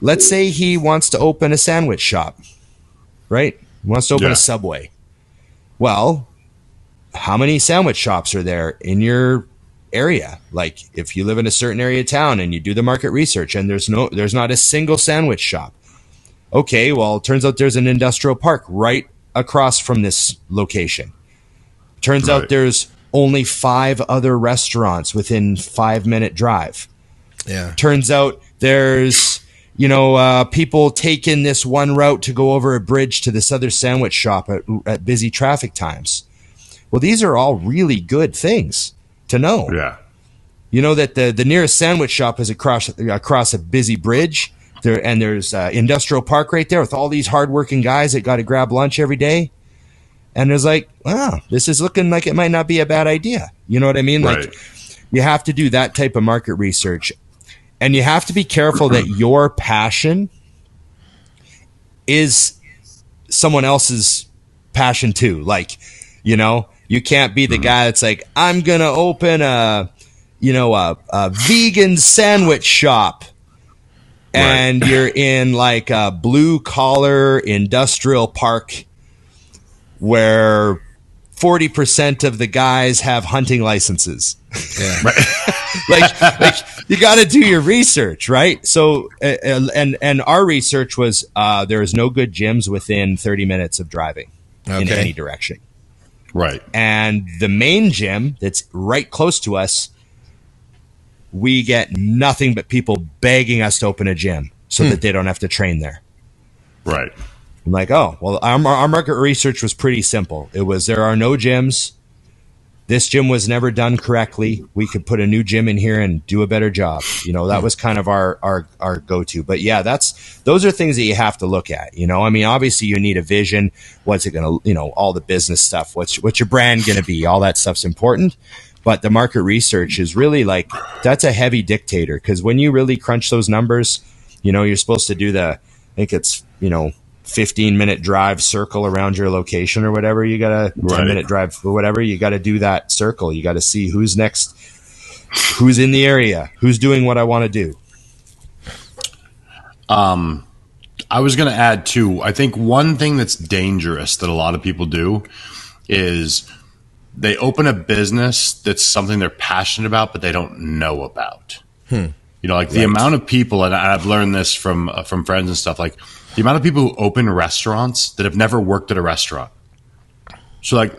let's say he wants to open a sandwich shop, right? He wants to open yeah. a Subway. Well, how many sandwich shops are there in your area? Like if you live in a certain area of town and you do the market research and there's no there's not a single sandwich shop. Okay, well, it turns out there's an industrial park right across from this location. Turns right. out there's only five other restaurants within five minute drive. Yeah. Turns out there's, you know, uh, people taking this one route to go over a bridge to this other sandwich shop at, at busy traffic times. Well, these are all really good things to know. Yeah. You know that the, the nearest sandwich shop is across across a busy bridge. There and there's uh, industrial park right there with all these hardworking guys that got to grab lunch every day and it's like, wow, this is looking like it might not be a bad idea. You know what I mean? Right. Like you have to do that type of market research. And you have to be careful that [clears throat] your passion is someone else's passion too. Like, you know, you can't be the mm-hmm. guy that's like, I'm going to open a, you know, a, a vegan sandwich shop. And right. you're in like a blue collar industrial park where 40% of the guys have hunting licenses. Yeah. [laughs] like, like you got to do your research, right? So, uh, and, and our research was, uh, there is no good gyms within 30 minutes of driving okay. in any direction. Right. And the main gym that's right close to us, we get nothing but people begging us to open a gym so hmm. that they don't have to train there. Right. I'm like, oh, well, our, our market research was pretty simple. It was there are no gyms. This gym was never done correctly. We could put a new gym in here and do a better job. You know, that was kind of our our our go to. But yeah, that's those are things that you have to look at. You know, I mean, obviously you need a vision. What's it going to, you know, all the business stuff. What's what's your brand going to be? All that stuff's important. But the market research is really like that's a heavy dictator because when you really crunch those numbers, you know, you're supposed to do the. I think it's you know 15 minute drive circle around your location or whatever. You got a 10 minute drive or whatever. You got to do that circle. You got to see who's next, who's in the area, who's doing what I want to do. Um, I was going to add too. I think one thing that's dangerous that a lot of people do is they open a business that's something they're passionate about, but they don't know about. Hmm. You know, like right. the amount of people, and I've learned this from uh, from friends and stuff. Like the amount of people who open restaurants that have never worked at a restaurant. So like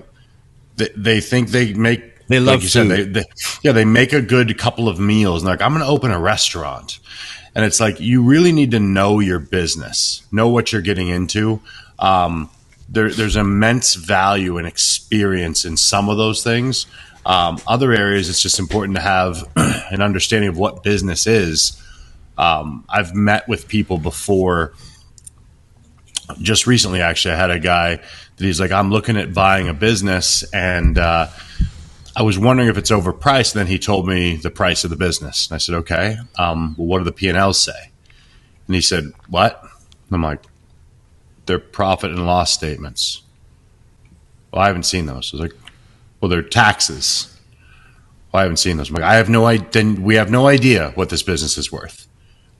they, they think they make they love like you food. said they, they, yeah they make a good couple of meals and they're like I'm going to open a restaurant. And it's like you really need to know your business, know what you're getting into. Um, there, there's immense value and experience in some of those things. Um, other areas, it's just important to have [clears throat] an understanding of what business is. Um, I've met with people before just recently, actually, I had a guy that he's like, I'm looking at buying a business and, uh, I was wondering if it's overpriced. And then he told me the price of the business. And I said, okay, um, well, what do the P&Ls say? And he said, what? And I'm like, they're profit and loss statements. Well, I haven't seen those. I was like, well, they're taxes. Well, I haven't seen those. I'm like, I have no idea. We have no idea what this business is worth.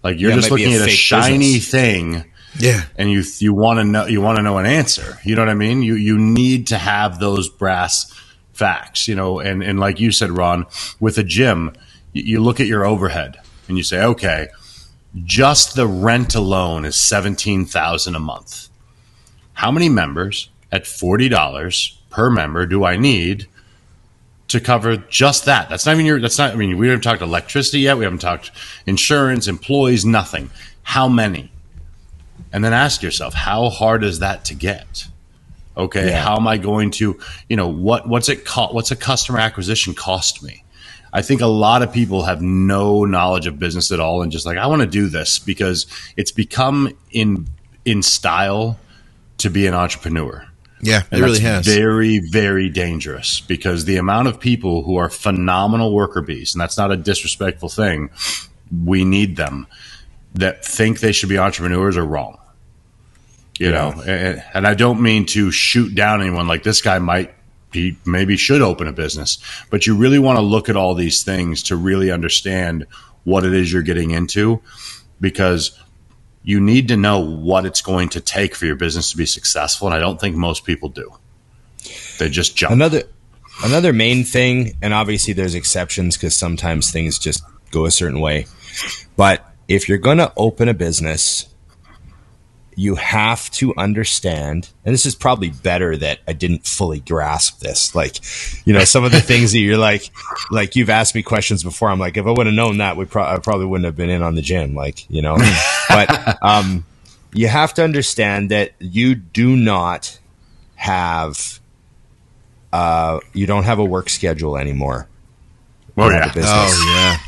Like you're yeah, just looking a at a shiny business. thing yeah. And you you want to know you want to know an answer. You know what I mean? You you need to have those brass facts, you know, and and like you said Ron, with a gym, you look at your overhead and you say, "Okay, just the rent alone is 17,000 a month. How many members at $40 per member do I need to cover just that? That's not even your, that's not, I mean, we haven't talked electricity yet. We haven't talked insurance, employees, nothing. How many? And then ask yourself, how hard is that to get? Okay. Yeah. How am I going to, you know, what, what's it cost? What's a customer acquisition cost me? I think a lot of people have no knowledge of business at all and just like, I want to do this because it's become in, in style to be an entrepreneur. Yeah, it really has. Very, very dangerous because the amount of people who are phenomenal worker bees, and that's not a disrespectful thing, we need them that think they should be entrepreneurs are wrong. You know, and, and I don't mean to shoot down anyone like this guy might he maybe should open a business, but you really want to look at all these things to really understand what it is you're getting into because you need to know what it's going to take for your business to be successful. And I don't think most people do. They just jump. Another another main thing, and obviously there's exceptions because sometimes things just go a certain way. But if you're going to open a business, you have to understand, and this is probably better that I didn't fully grasp this. Like, you know, some of the things that you're like, like you've asked me questions before. I'm like, if I would have known that, we pro- I probably wouldn't have been in on the gym. Like, you know, [laughs] but um, you have to understand that you do not have uh, you don't have a work schedule anymore. oh, yeah. Oh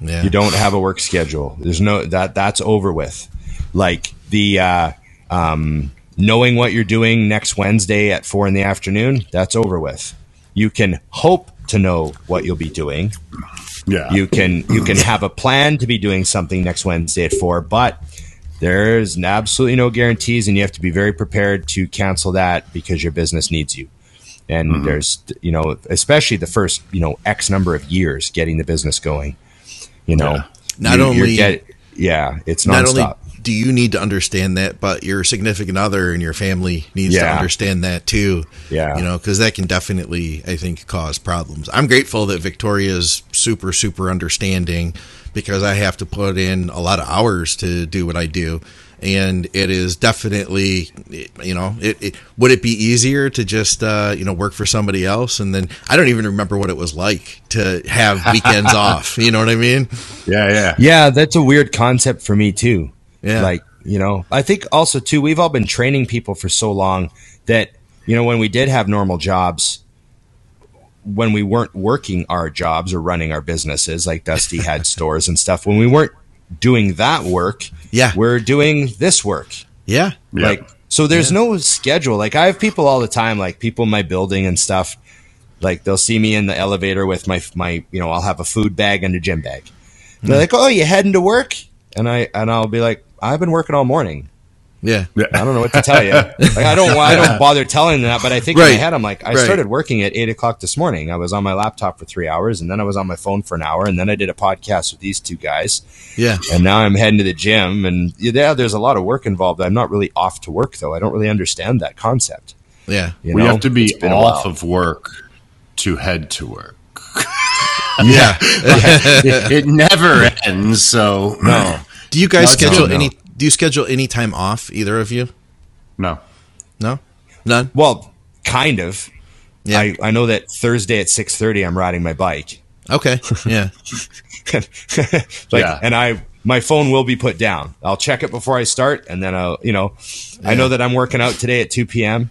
yeah, yeah. You don't have a work schedule. There's no that that's over with. Like the uh, um, knowing what you're doing next Wednesday at four in the afternoon, that's over with. You can hope to know what you'll be doing. Yeah. You can you can have a plan to be doing something next Wednesday at four, but there's absolutely no guarantees, and you have to be very prepared to cancel that because your business needs you. And there's you know especially the first you know X number of years getting the business going. You know, Yeah. Not You- only- get- yeah, it's Not nonstop. only do you need to understand that, but your significant other and your family needs to understand that too. Yeah. you know, because that can definitely, I think, cause problems. I'm grateful that Victoria's super, super understanding because I have to put in a lot of hours to do what I do. And it is definitely, you know, it, it would it be easier to just, uh, you know, work for somebody else? And then I don't even remember what it was like to have weekends [laughs] off. You know what I mean? yeah. Yeah. Yeah, that's a weird concept for me too. Yeah. Like, you know, I think also too, we've all been training people for so long that, you know, when we did have normal jobs, when we weren't working our jobs or running our businesses, like Dusty had [laughs] stores and stuff, when we weren't doing that work, Yeah. we're doing this work. Yeah. Yeah. Like, so there's no schedule. Like, I have people all the time, like people in my building and stuff. Like, they'll see me in the elevator with my my, you know, I'll have a food bag and a gym bag. They're hmm. like, "Oh, you heading to work?" And I and I'll be like, "I've been working all morning. Yeah. I don't know what to tell you. Like, I don't I don't bother telling them that, but I think in Right. my head, I'm like, I Right. started working at eight o'clock this morning. I was on my laptop for three hours, and then I was on my phone for an hour, and then I did a podcast with these two guys, Yeah. and now I'm heading to the gym. And yeah, there's a lot of work involved. I'm not really off to work though. I don't really understand that concept. Yeah. You we know? have to be It's been a off of work to head to work. [laughs] Yeah. [laughs] it, it never ends. So no, [clears throat] Do you guys No, schedule no. any? Do you schedule any time off? Either of you? no. No, none. Well, kind of. Yeah. I, I know that Thursday at six thirty, I'm riding my bike. Okay. Yeah. [laughs] like, Yeah. and I my phone will be put down. I'll check it before I start, and then I'll you know, I know that I'm working out today at two p.m.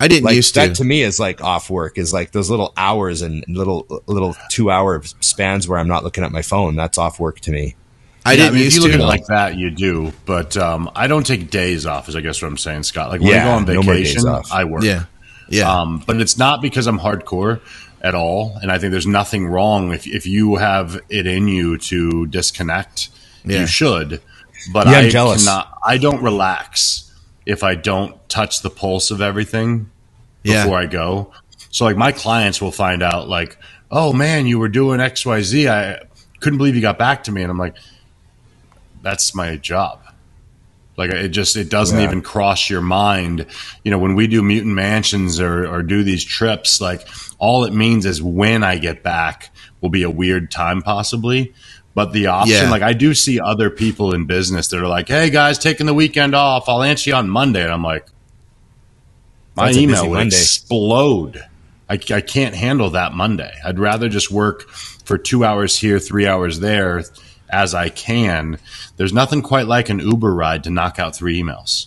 I didn't Like used that to. to me is like off work. Is like those little hours and little little two hour spans where I'm not looking at my phone. That's off work to me. I Yeah, didn't I mean, if you look at it like that, you do. But um, I don't take days off. Is I guess what I'm saying, Scott. Like when Yeah, I go on no vacation, off. I work. yeah. Yeah. Um, but it's not because I'm hardcore at all. And I think there's nothing wrong if, if you have it in you to disconnect, Yeah. you should. But Yeah, I'm I jealous. cannot, I don't relax if I don't touch the pulse of everything yeah. before I go. So like my clients will find out like, oh man, you were doing X, Y, Z. I couldn't believe you got back to me. And I'm like, that's my job. Like it just it doesn't Yeah. even cross your mind. You know, when we do mutant mansions or, or do these trips, like all it means is when I get back will be a weird time possibly. But the option, Yeah. like I do see other people in business that are like, Hey guys, taking the weekend off, I'll answer you on Monday. And I'm like, my That's email would Monday. explode. I, I can't handle that Monday. I'd rather just work for two hours here, three hours there as I can. There's nothing quite like an Uber ride to knock out three emails.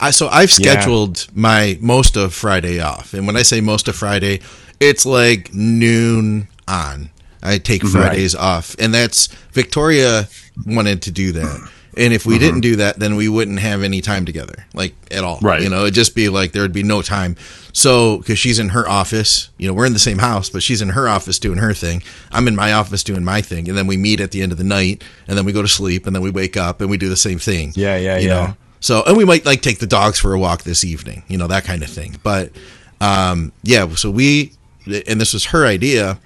I so I've scheduled my most of Friday off, and when I say most of Friday, it's like noon on. I take mhm. Fridays off, and that's Victoria wanted to do that. And if we didn't do that, then we wouldn't have any time together, like at all. Right. You know, it'd just be like there would be no time. So, because she's in her office, you know, we're in the same house, but she's in her office doing her thing. I'm in my office doing my thing, and then we meet at the end of the night, and then we go to sleep, and then we wake up and we do the same thing. Yeah, yeah, you yeah. Know? So, and we might like take the dogs for a walk this evening, you know, that kind of thing. But, um, yeah, so we, and this was her idea.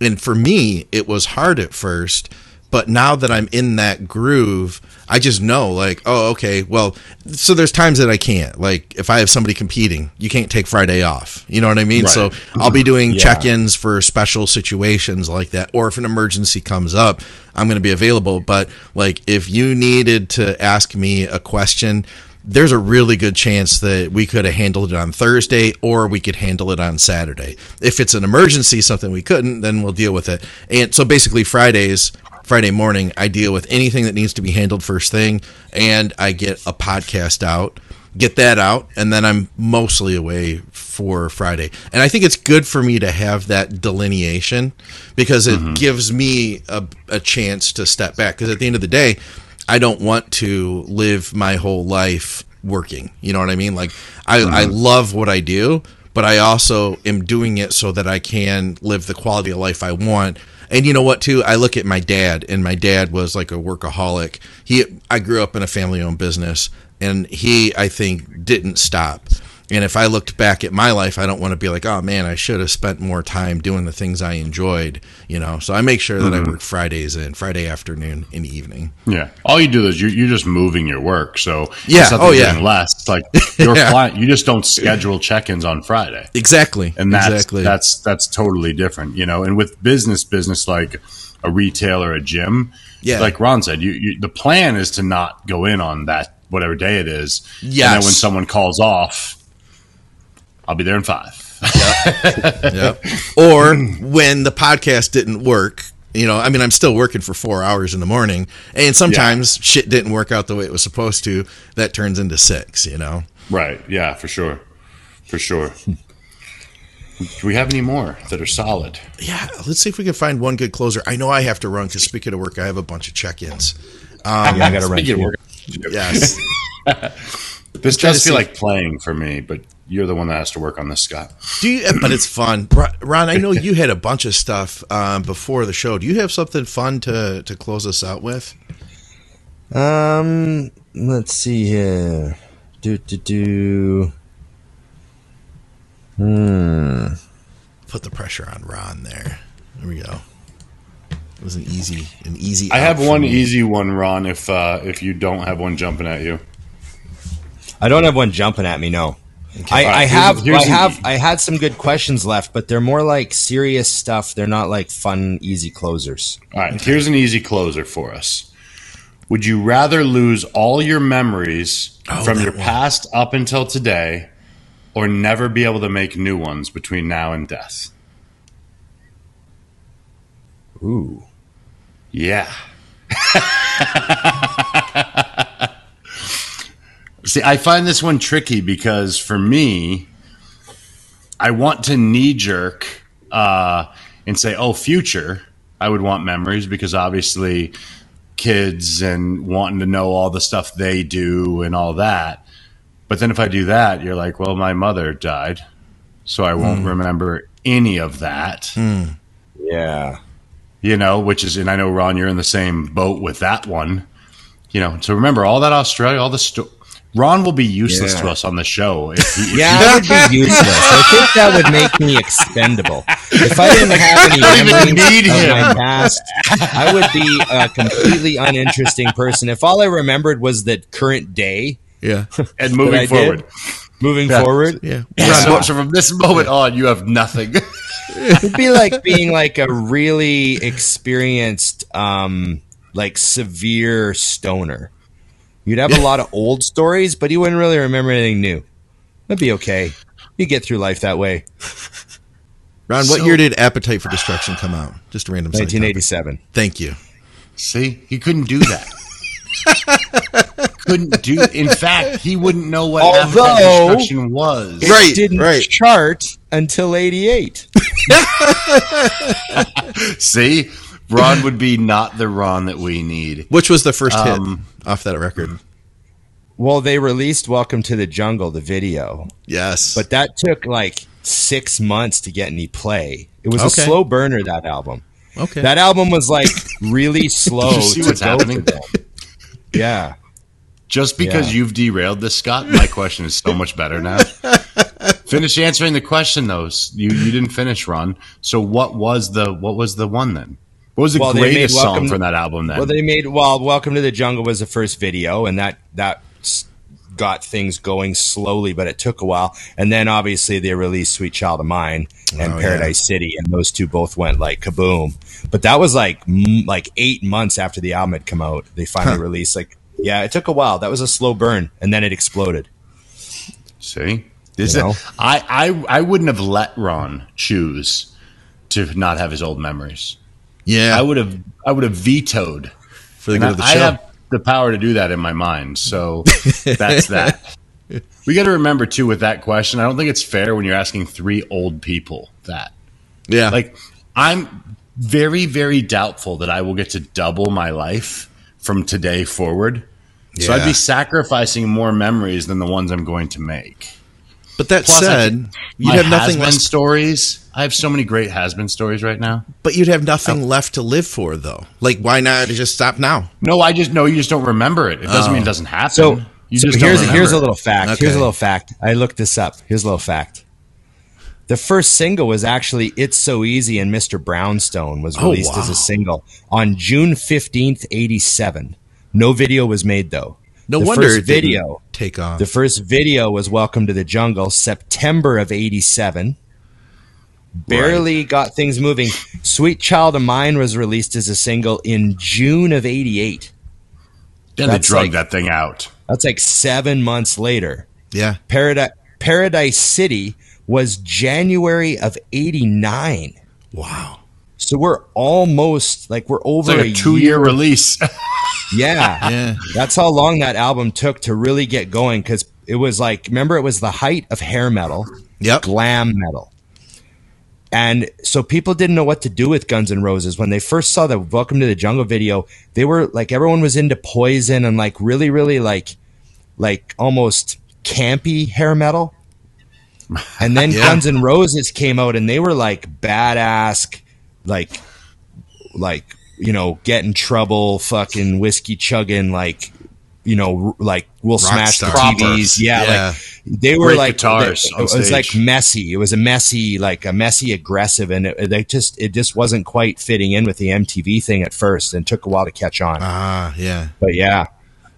And for me, it was hard at first. But now that I'm in that groove, I just know, like, oh, okay, well, so there's times that I can't. Like, if I have somebody competing, you can't take Friday off. You know what I mean? Right. So I'll be doing [laughs] Yeah. check ins for special situations like that. Or if an emergency comes up, I'm going to be available. But, like, if you needed to ask me a question, there's a really good chance that we could have handled it on Thursday or we could handle it on Saturday. If it's an emergency, something we couldn't, then we'll deal with it. And so basically, Fridays, Friday morning, I deal with anything that needs to be handled first thing, and I get a podcast out, get that out, and then I'm mostly away for Friday. And I think it's good for me to have that delineation because it mm-hmm. gives me a, a chance to step back. Because at the end of the day, I don't want to live my whole life working. You know what I mean? Like I, I mm-hmm. love what I do, but I also am doing it so that I can live the quality of life I want. And you know what too? I look at my dad and my dad was like a workaholic. He I grew up in a family owned business and he I think didn't stop. And if I looked back at my life, I don't want to be like, oh man, I should have spent more time doing the things I enjoyed, you know. So I make sure that I mm-hmm. work Fridays and Friday afternoon and evening. Yeah. All you do is you're, you're just moving your work. So Yeah. it's not that Oh, yeah. less. It's like [laughs] your Yeah. client, you just don't schedule check-ins on Friday. Exactly. and that's exactly. that's that's totally different you know and with business business like a retail or a gym Yeah. like ron said you, you the plan is to not go in on that whatever day it is and then when someone calls off i'll be there in five yep. [laughs] Or when the podcast didn't work, you know, I mean, I'm still working for four hours in the morning, and sometimes shit didn't work out the way it was supposed to. That turns into six, you know. right yeah for sure for sure do we have any more that are solid Yeah, let's see if we can find one good closer. I know I have to run because speaking of work, I have a bunch of check-ins. Um, Yeah, I gotta run. Speaking of work, Yes, [laughs] [laughs] this try does feel like playing for me but you're the one that has to work on this scott do you? But it's fun, Ron- Ron. I know you had a bunch of stuff um, before the show. Do you have something fun to to close us out with? Um, let's see here. Do do do. Hmm. Put the pressure on Ron there. There we go. It was an easy, an easy. I have one easy one, Ron. If uh, if you don't have one jumping at you, I don't have one jumping at me. No. I, All right, I have here's I have I had some good questions left, but they're more like serious stuff. They're not like fun, easy closers. all right. Here's an easy closer for us. Would you rather lose all your memories Oh, from your one. past up until today, or never be able to make new ones between now and death? Ooh. Yeah. [laughs] See, I find this one tricky because for me, I want to knee jerk uh, and say, oh, future. I would want memories because obviously kids and wanting to know all the stuff they do and all that. But then if I do that, you're like, well, my mother died. So I won't remember any of that Yeah. you know, which is, and I know Ron, you're in the same boat with that one. You know, so remember all that Australia, all the sto- Ron will be useless Yeah. to us on the show. If he, if [laughs] Yeah, I would be [laughs] useless. I think that would make me expendable. If I didn't have any [laughs] memories of him. my past, I would be a completely uninteresting person. If all I remembered was the current day, Yeah, and moving I did. forward, moving Yeah. forward, yeah. so, so from this moment on, you have nothing. it'd be like being like a really experienced, um, like severe stoner. You'd have a lot of old stories, but you wouldn't really remember anything new. That'd be okay. You get through life that way. Ron, what So- year did Appetite for Destruction come out? Just a random side topic. 1987. Thank you. See, he couldn't do that. [laughs] couldn't do. In fact, he wouldn't know what Although- Appetite Destruction was. It Right, didn't right. chart until 88. [laughs] See, Ron [laughs] would be not the Ron that we need. Which was the first Um, hit off that record? Well, they released Welcome to the Jungle, the video, Yes. but that took like six months to get any play. It was Okay. a slow burner, that album. okay. That album was like [laughs] really slow you see to what's go happening? to them. Yeah. Just because Yeah. you've derailed this, Scott, my question is so much better now. [laughs] finish answering the question, though. You you didn't finish, Ron. So what was the what was the one then? What was the Well, greatest song Welcome- from that album then? Well, they made well, Welcome to the Jungle was the first video, and that that got things going slowly, but it took a while. And then obviously they released Sweet Child of Mine and Oh, Paradise City, and those two both went like kaboom. But that was like m- like eight months after the album had come out. They finally Huh. released like yeah, it took a while. That was a slow burn, and then it exploded. See, this You know? is, I I I wouldn't have let Ron choose to not have his old memories. Yeah. I would have I would have vetoed. for the good of the I show. I have the power to do that in my mind. So [laughs] that's that. We got to remember too with that question. I don't think it's fair when you're asking three old people that. yeah. Like I'm very very doubtful that I will get to double my life from today forward. Yeah. So I'd be sacrificing more memories than the ones I'm going to make. but that Plus, said, My have nothing left. stories. I have so many great has-been stories right now. But you'd have nothing uh, left to live for, though. Like, why not just stop now? No, I just know you just don't remember it. It doesn't mean it oh. doesn't happen. So, you so just here's don't here's a little fact. Okay. Here's a little fact. I looked this up. Here's a little fact. The first single was actually "It's So Easy" and "Mr. Brownstone" was Oh, released as a single on June fifteenth, eighty seven. No video was made though. No the wonder first it didn't video. take off. The first video was "Welcome to the Jungle," September of eighty Barely got things moving. "Sweet Child of Mine" was released as a single in June of eighty eight. Then they that's drug like- that thing out. That's like seven months later. yeah. Paradise Paradise City was January of '89. Wow. So we're almost like we're over like a, a two-year release. [laughs] Yeah, Yeah. that's how long that album took to really get going. Because it was like, remember, it was the height of hair metal, Yep. glam metal, and so people didn't know what to do with Guns N' Roses when they first saw the "Welcome to the Jungle" video. They were like, everyone was into Poison and like really, really like, like almost campy hair metal. And then [laughs] Yeah. Guns N' Roses came out and they were like badass, like, like, you know, get in trouble, fucking whiskey chugging, like, you know, like we'll smash the star. TVs. Yeah, Yeah. Like they were Great like, guitars it was like messy. It was a messy, like a messy aggressive. And it, they just, it just wasn't quite fitting in with the MTV thing at first and took a while to catch on. Ah, yeah. but yeah.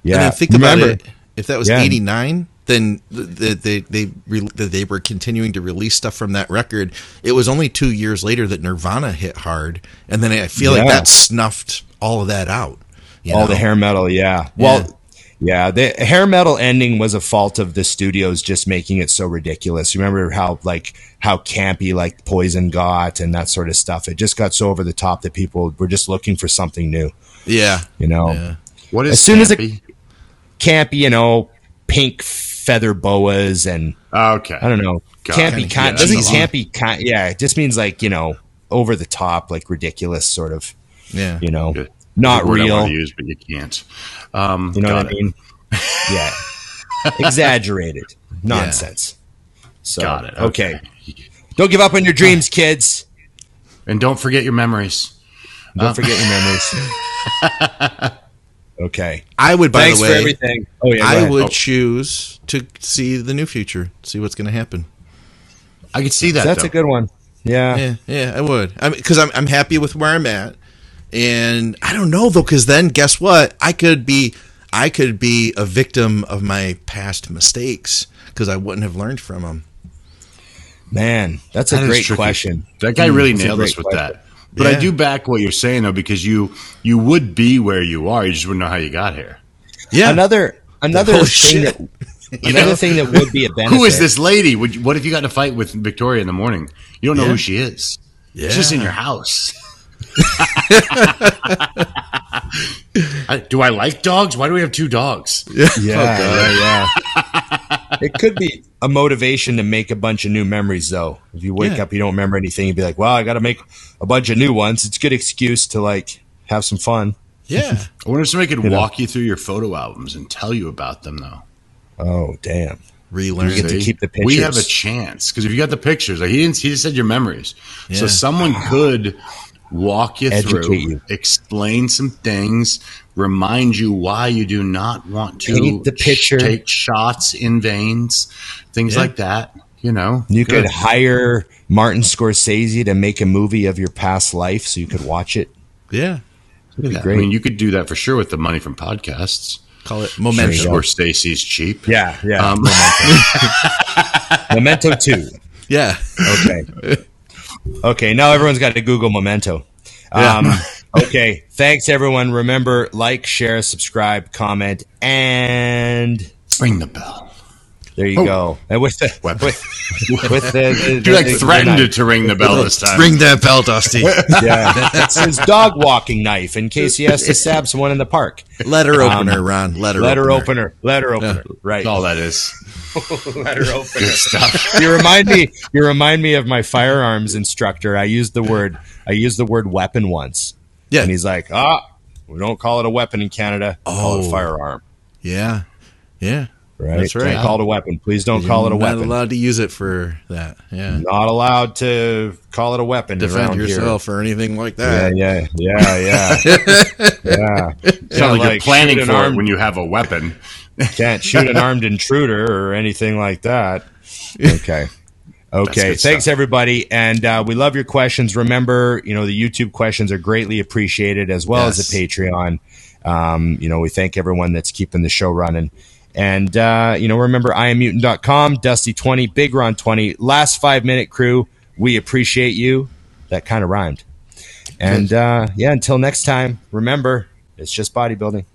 Yeah. And then think Remember- about it. If that was Yeah. '89, then th- th- they they they were continuing to release stuff from that record. It was only two years later that Nirvana hit hard, and then I feel like that snuffed all of that out. you all know? the hair metal yeah well yeah. the hair metal ending was a fault of the studios just making it so ridiculous you remember how like how campy like poison got and that sort of stuff it just got so over the top that people were just looking for something new Yeah, you know Yeah. What is As soon as it- campy? campy you know pink feather boas and ah, okay, i don't know God, campy yeah, kind that's doesn't campy kind yeah it just means like you know over the top like ridiculous sort of yeah. you know Good. Not Good word I real wanna use, but you can't. Um, You know got what I mean? Yeah. [laughs] Exaggerated nonsense. So, Got it. Okay. Don't give up on your dreams, kids. And don't forget your memories. Don't forget your memories. [laughs] okay. I would, by Thanks the for everything. Oh yeah. I would Oh. choose to see the new future, see what's going to happen. I could see that. That's though. a good one. Yeah. Yeah, yeah, I would. I mean, because I'm I'm happy with where I'm at, and I don't know though, because then guess what? I could be I could be a victim of my past mistakes because I wouldn't have learned from them. Man, that's a That is great question. That guy really That's a nailed us with question. that. But I do back what you're saying though, because you you would be where you are. You just wouldn't know how you got here. Yeah, Another another Holy thing shit. that [laughs] You Another know? thing that would be a benefit. [laughs] Who is this lady? Would you, what if you got in a fight with Victoria in the morning? You don't know Yeah. who she is. Yeah. She's just in your house. [laughs] I, do I like dogs? Why do we have two dogs? Yeah, yeah, oh, yeah. [laughs] it could be a motivation to make a bunch of new memories, though. If you wake Yeah. up, you don't remember anything, you'd be like, "Well, I got to make a bunch of new ones." It's a good excuse to like have some fun. Yeah. [laughs] I wonder if somebody could You know. walk you through your photo albums and tell you about them, though. Oh, damn! Relearn. You get to keep the We have a chance because if you got the pictures, like he didn't. He just said your memories. So someone could walk you Educate through, you. explain some things, remind you why you do not want to Paint the sh- take shots in veins, things Yeah. like that. You know, You Good. could hire Martin Scorsese to make a movie of your past life, so you could watch it. Yeah. Look at that. great. I mean, you could do that for sure with the money from podcasts. Call it Sure momentum. Or Stacy's cheap. Yeah, yeah. Um, Memento [laughs] two. Yeah. Okay. [laughs] Okay. Now everyone's got to Google Memento. Yeah. Um, [laughs] okay. Thanks, everyone. Remember, like, share, subscribe, comment, and ring the bell. There you Oh. go. And with the Weapon. with, with the, the, [laughs] You like the- the threatened to ring the bell [laughs] this time. Ring that bell, Dusty. Yeah, [laughs] that's his dog walking knife in case he has to stab someone in the park. Letter Um, opener, Ron. Letter, Letter opener. opener. Letter opener. Right. All that is. Letter opener. Good stuff. you remind me you remind me of my firearms instructor. I used the word I used the word weapon once. Yeah. And he's like, "Ah, we don't call it a weapon in Canada. We call it Oh. a firearm." Yeah. Yeah. Right? That's right. Can't call it a weapon. Please don't You're call it a weapon. not allowed to use it for that. Yeah. Not allowed to call it a weapon. Defend around yourself or anything like that. Yeah, yeah, yeah, yeah, [laughs] yeah. Sounds Yeah, like, you're planning shoot an for it when you have a weapon. Can't shoot an armed intruder or anything like that. Okay. Okay. Thanks, stuff. everybody. And uh, we love your questions. Remember, you know, the YouTube questions are greatly appreciated as well as the Patreon. Um, you know, we thank everyone that's keeping the show running. And, uh, you know, remember, IamMutant.com, Dusty20, Big Ron20, last five minute crew. We appreciate you. That kind of rhymed. And, uh, yeah, until next time, remember, it's just bodybuilding.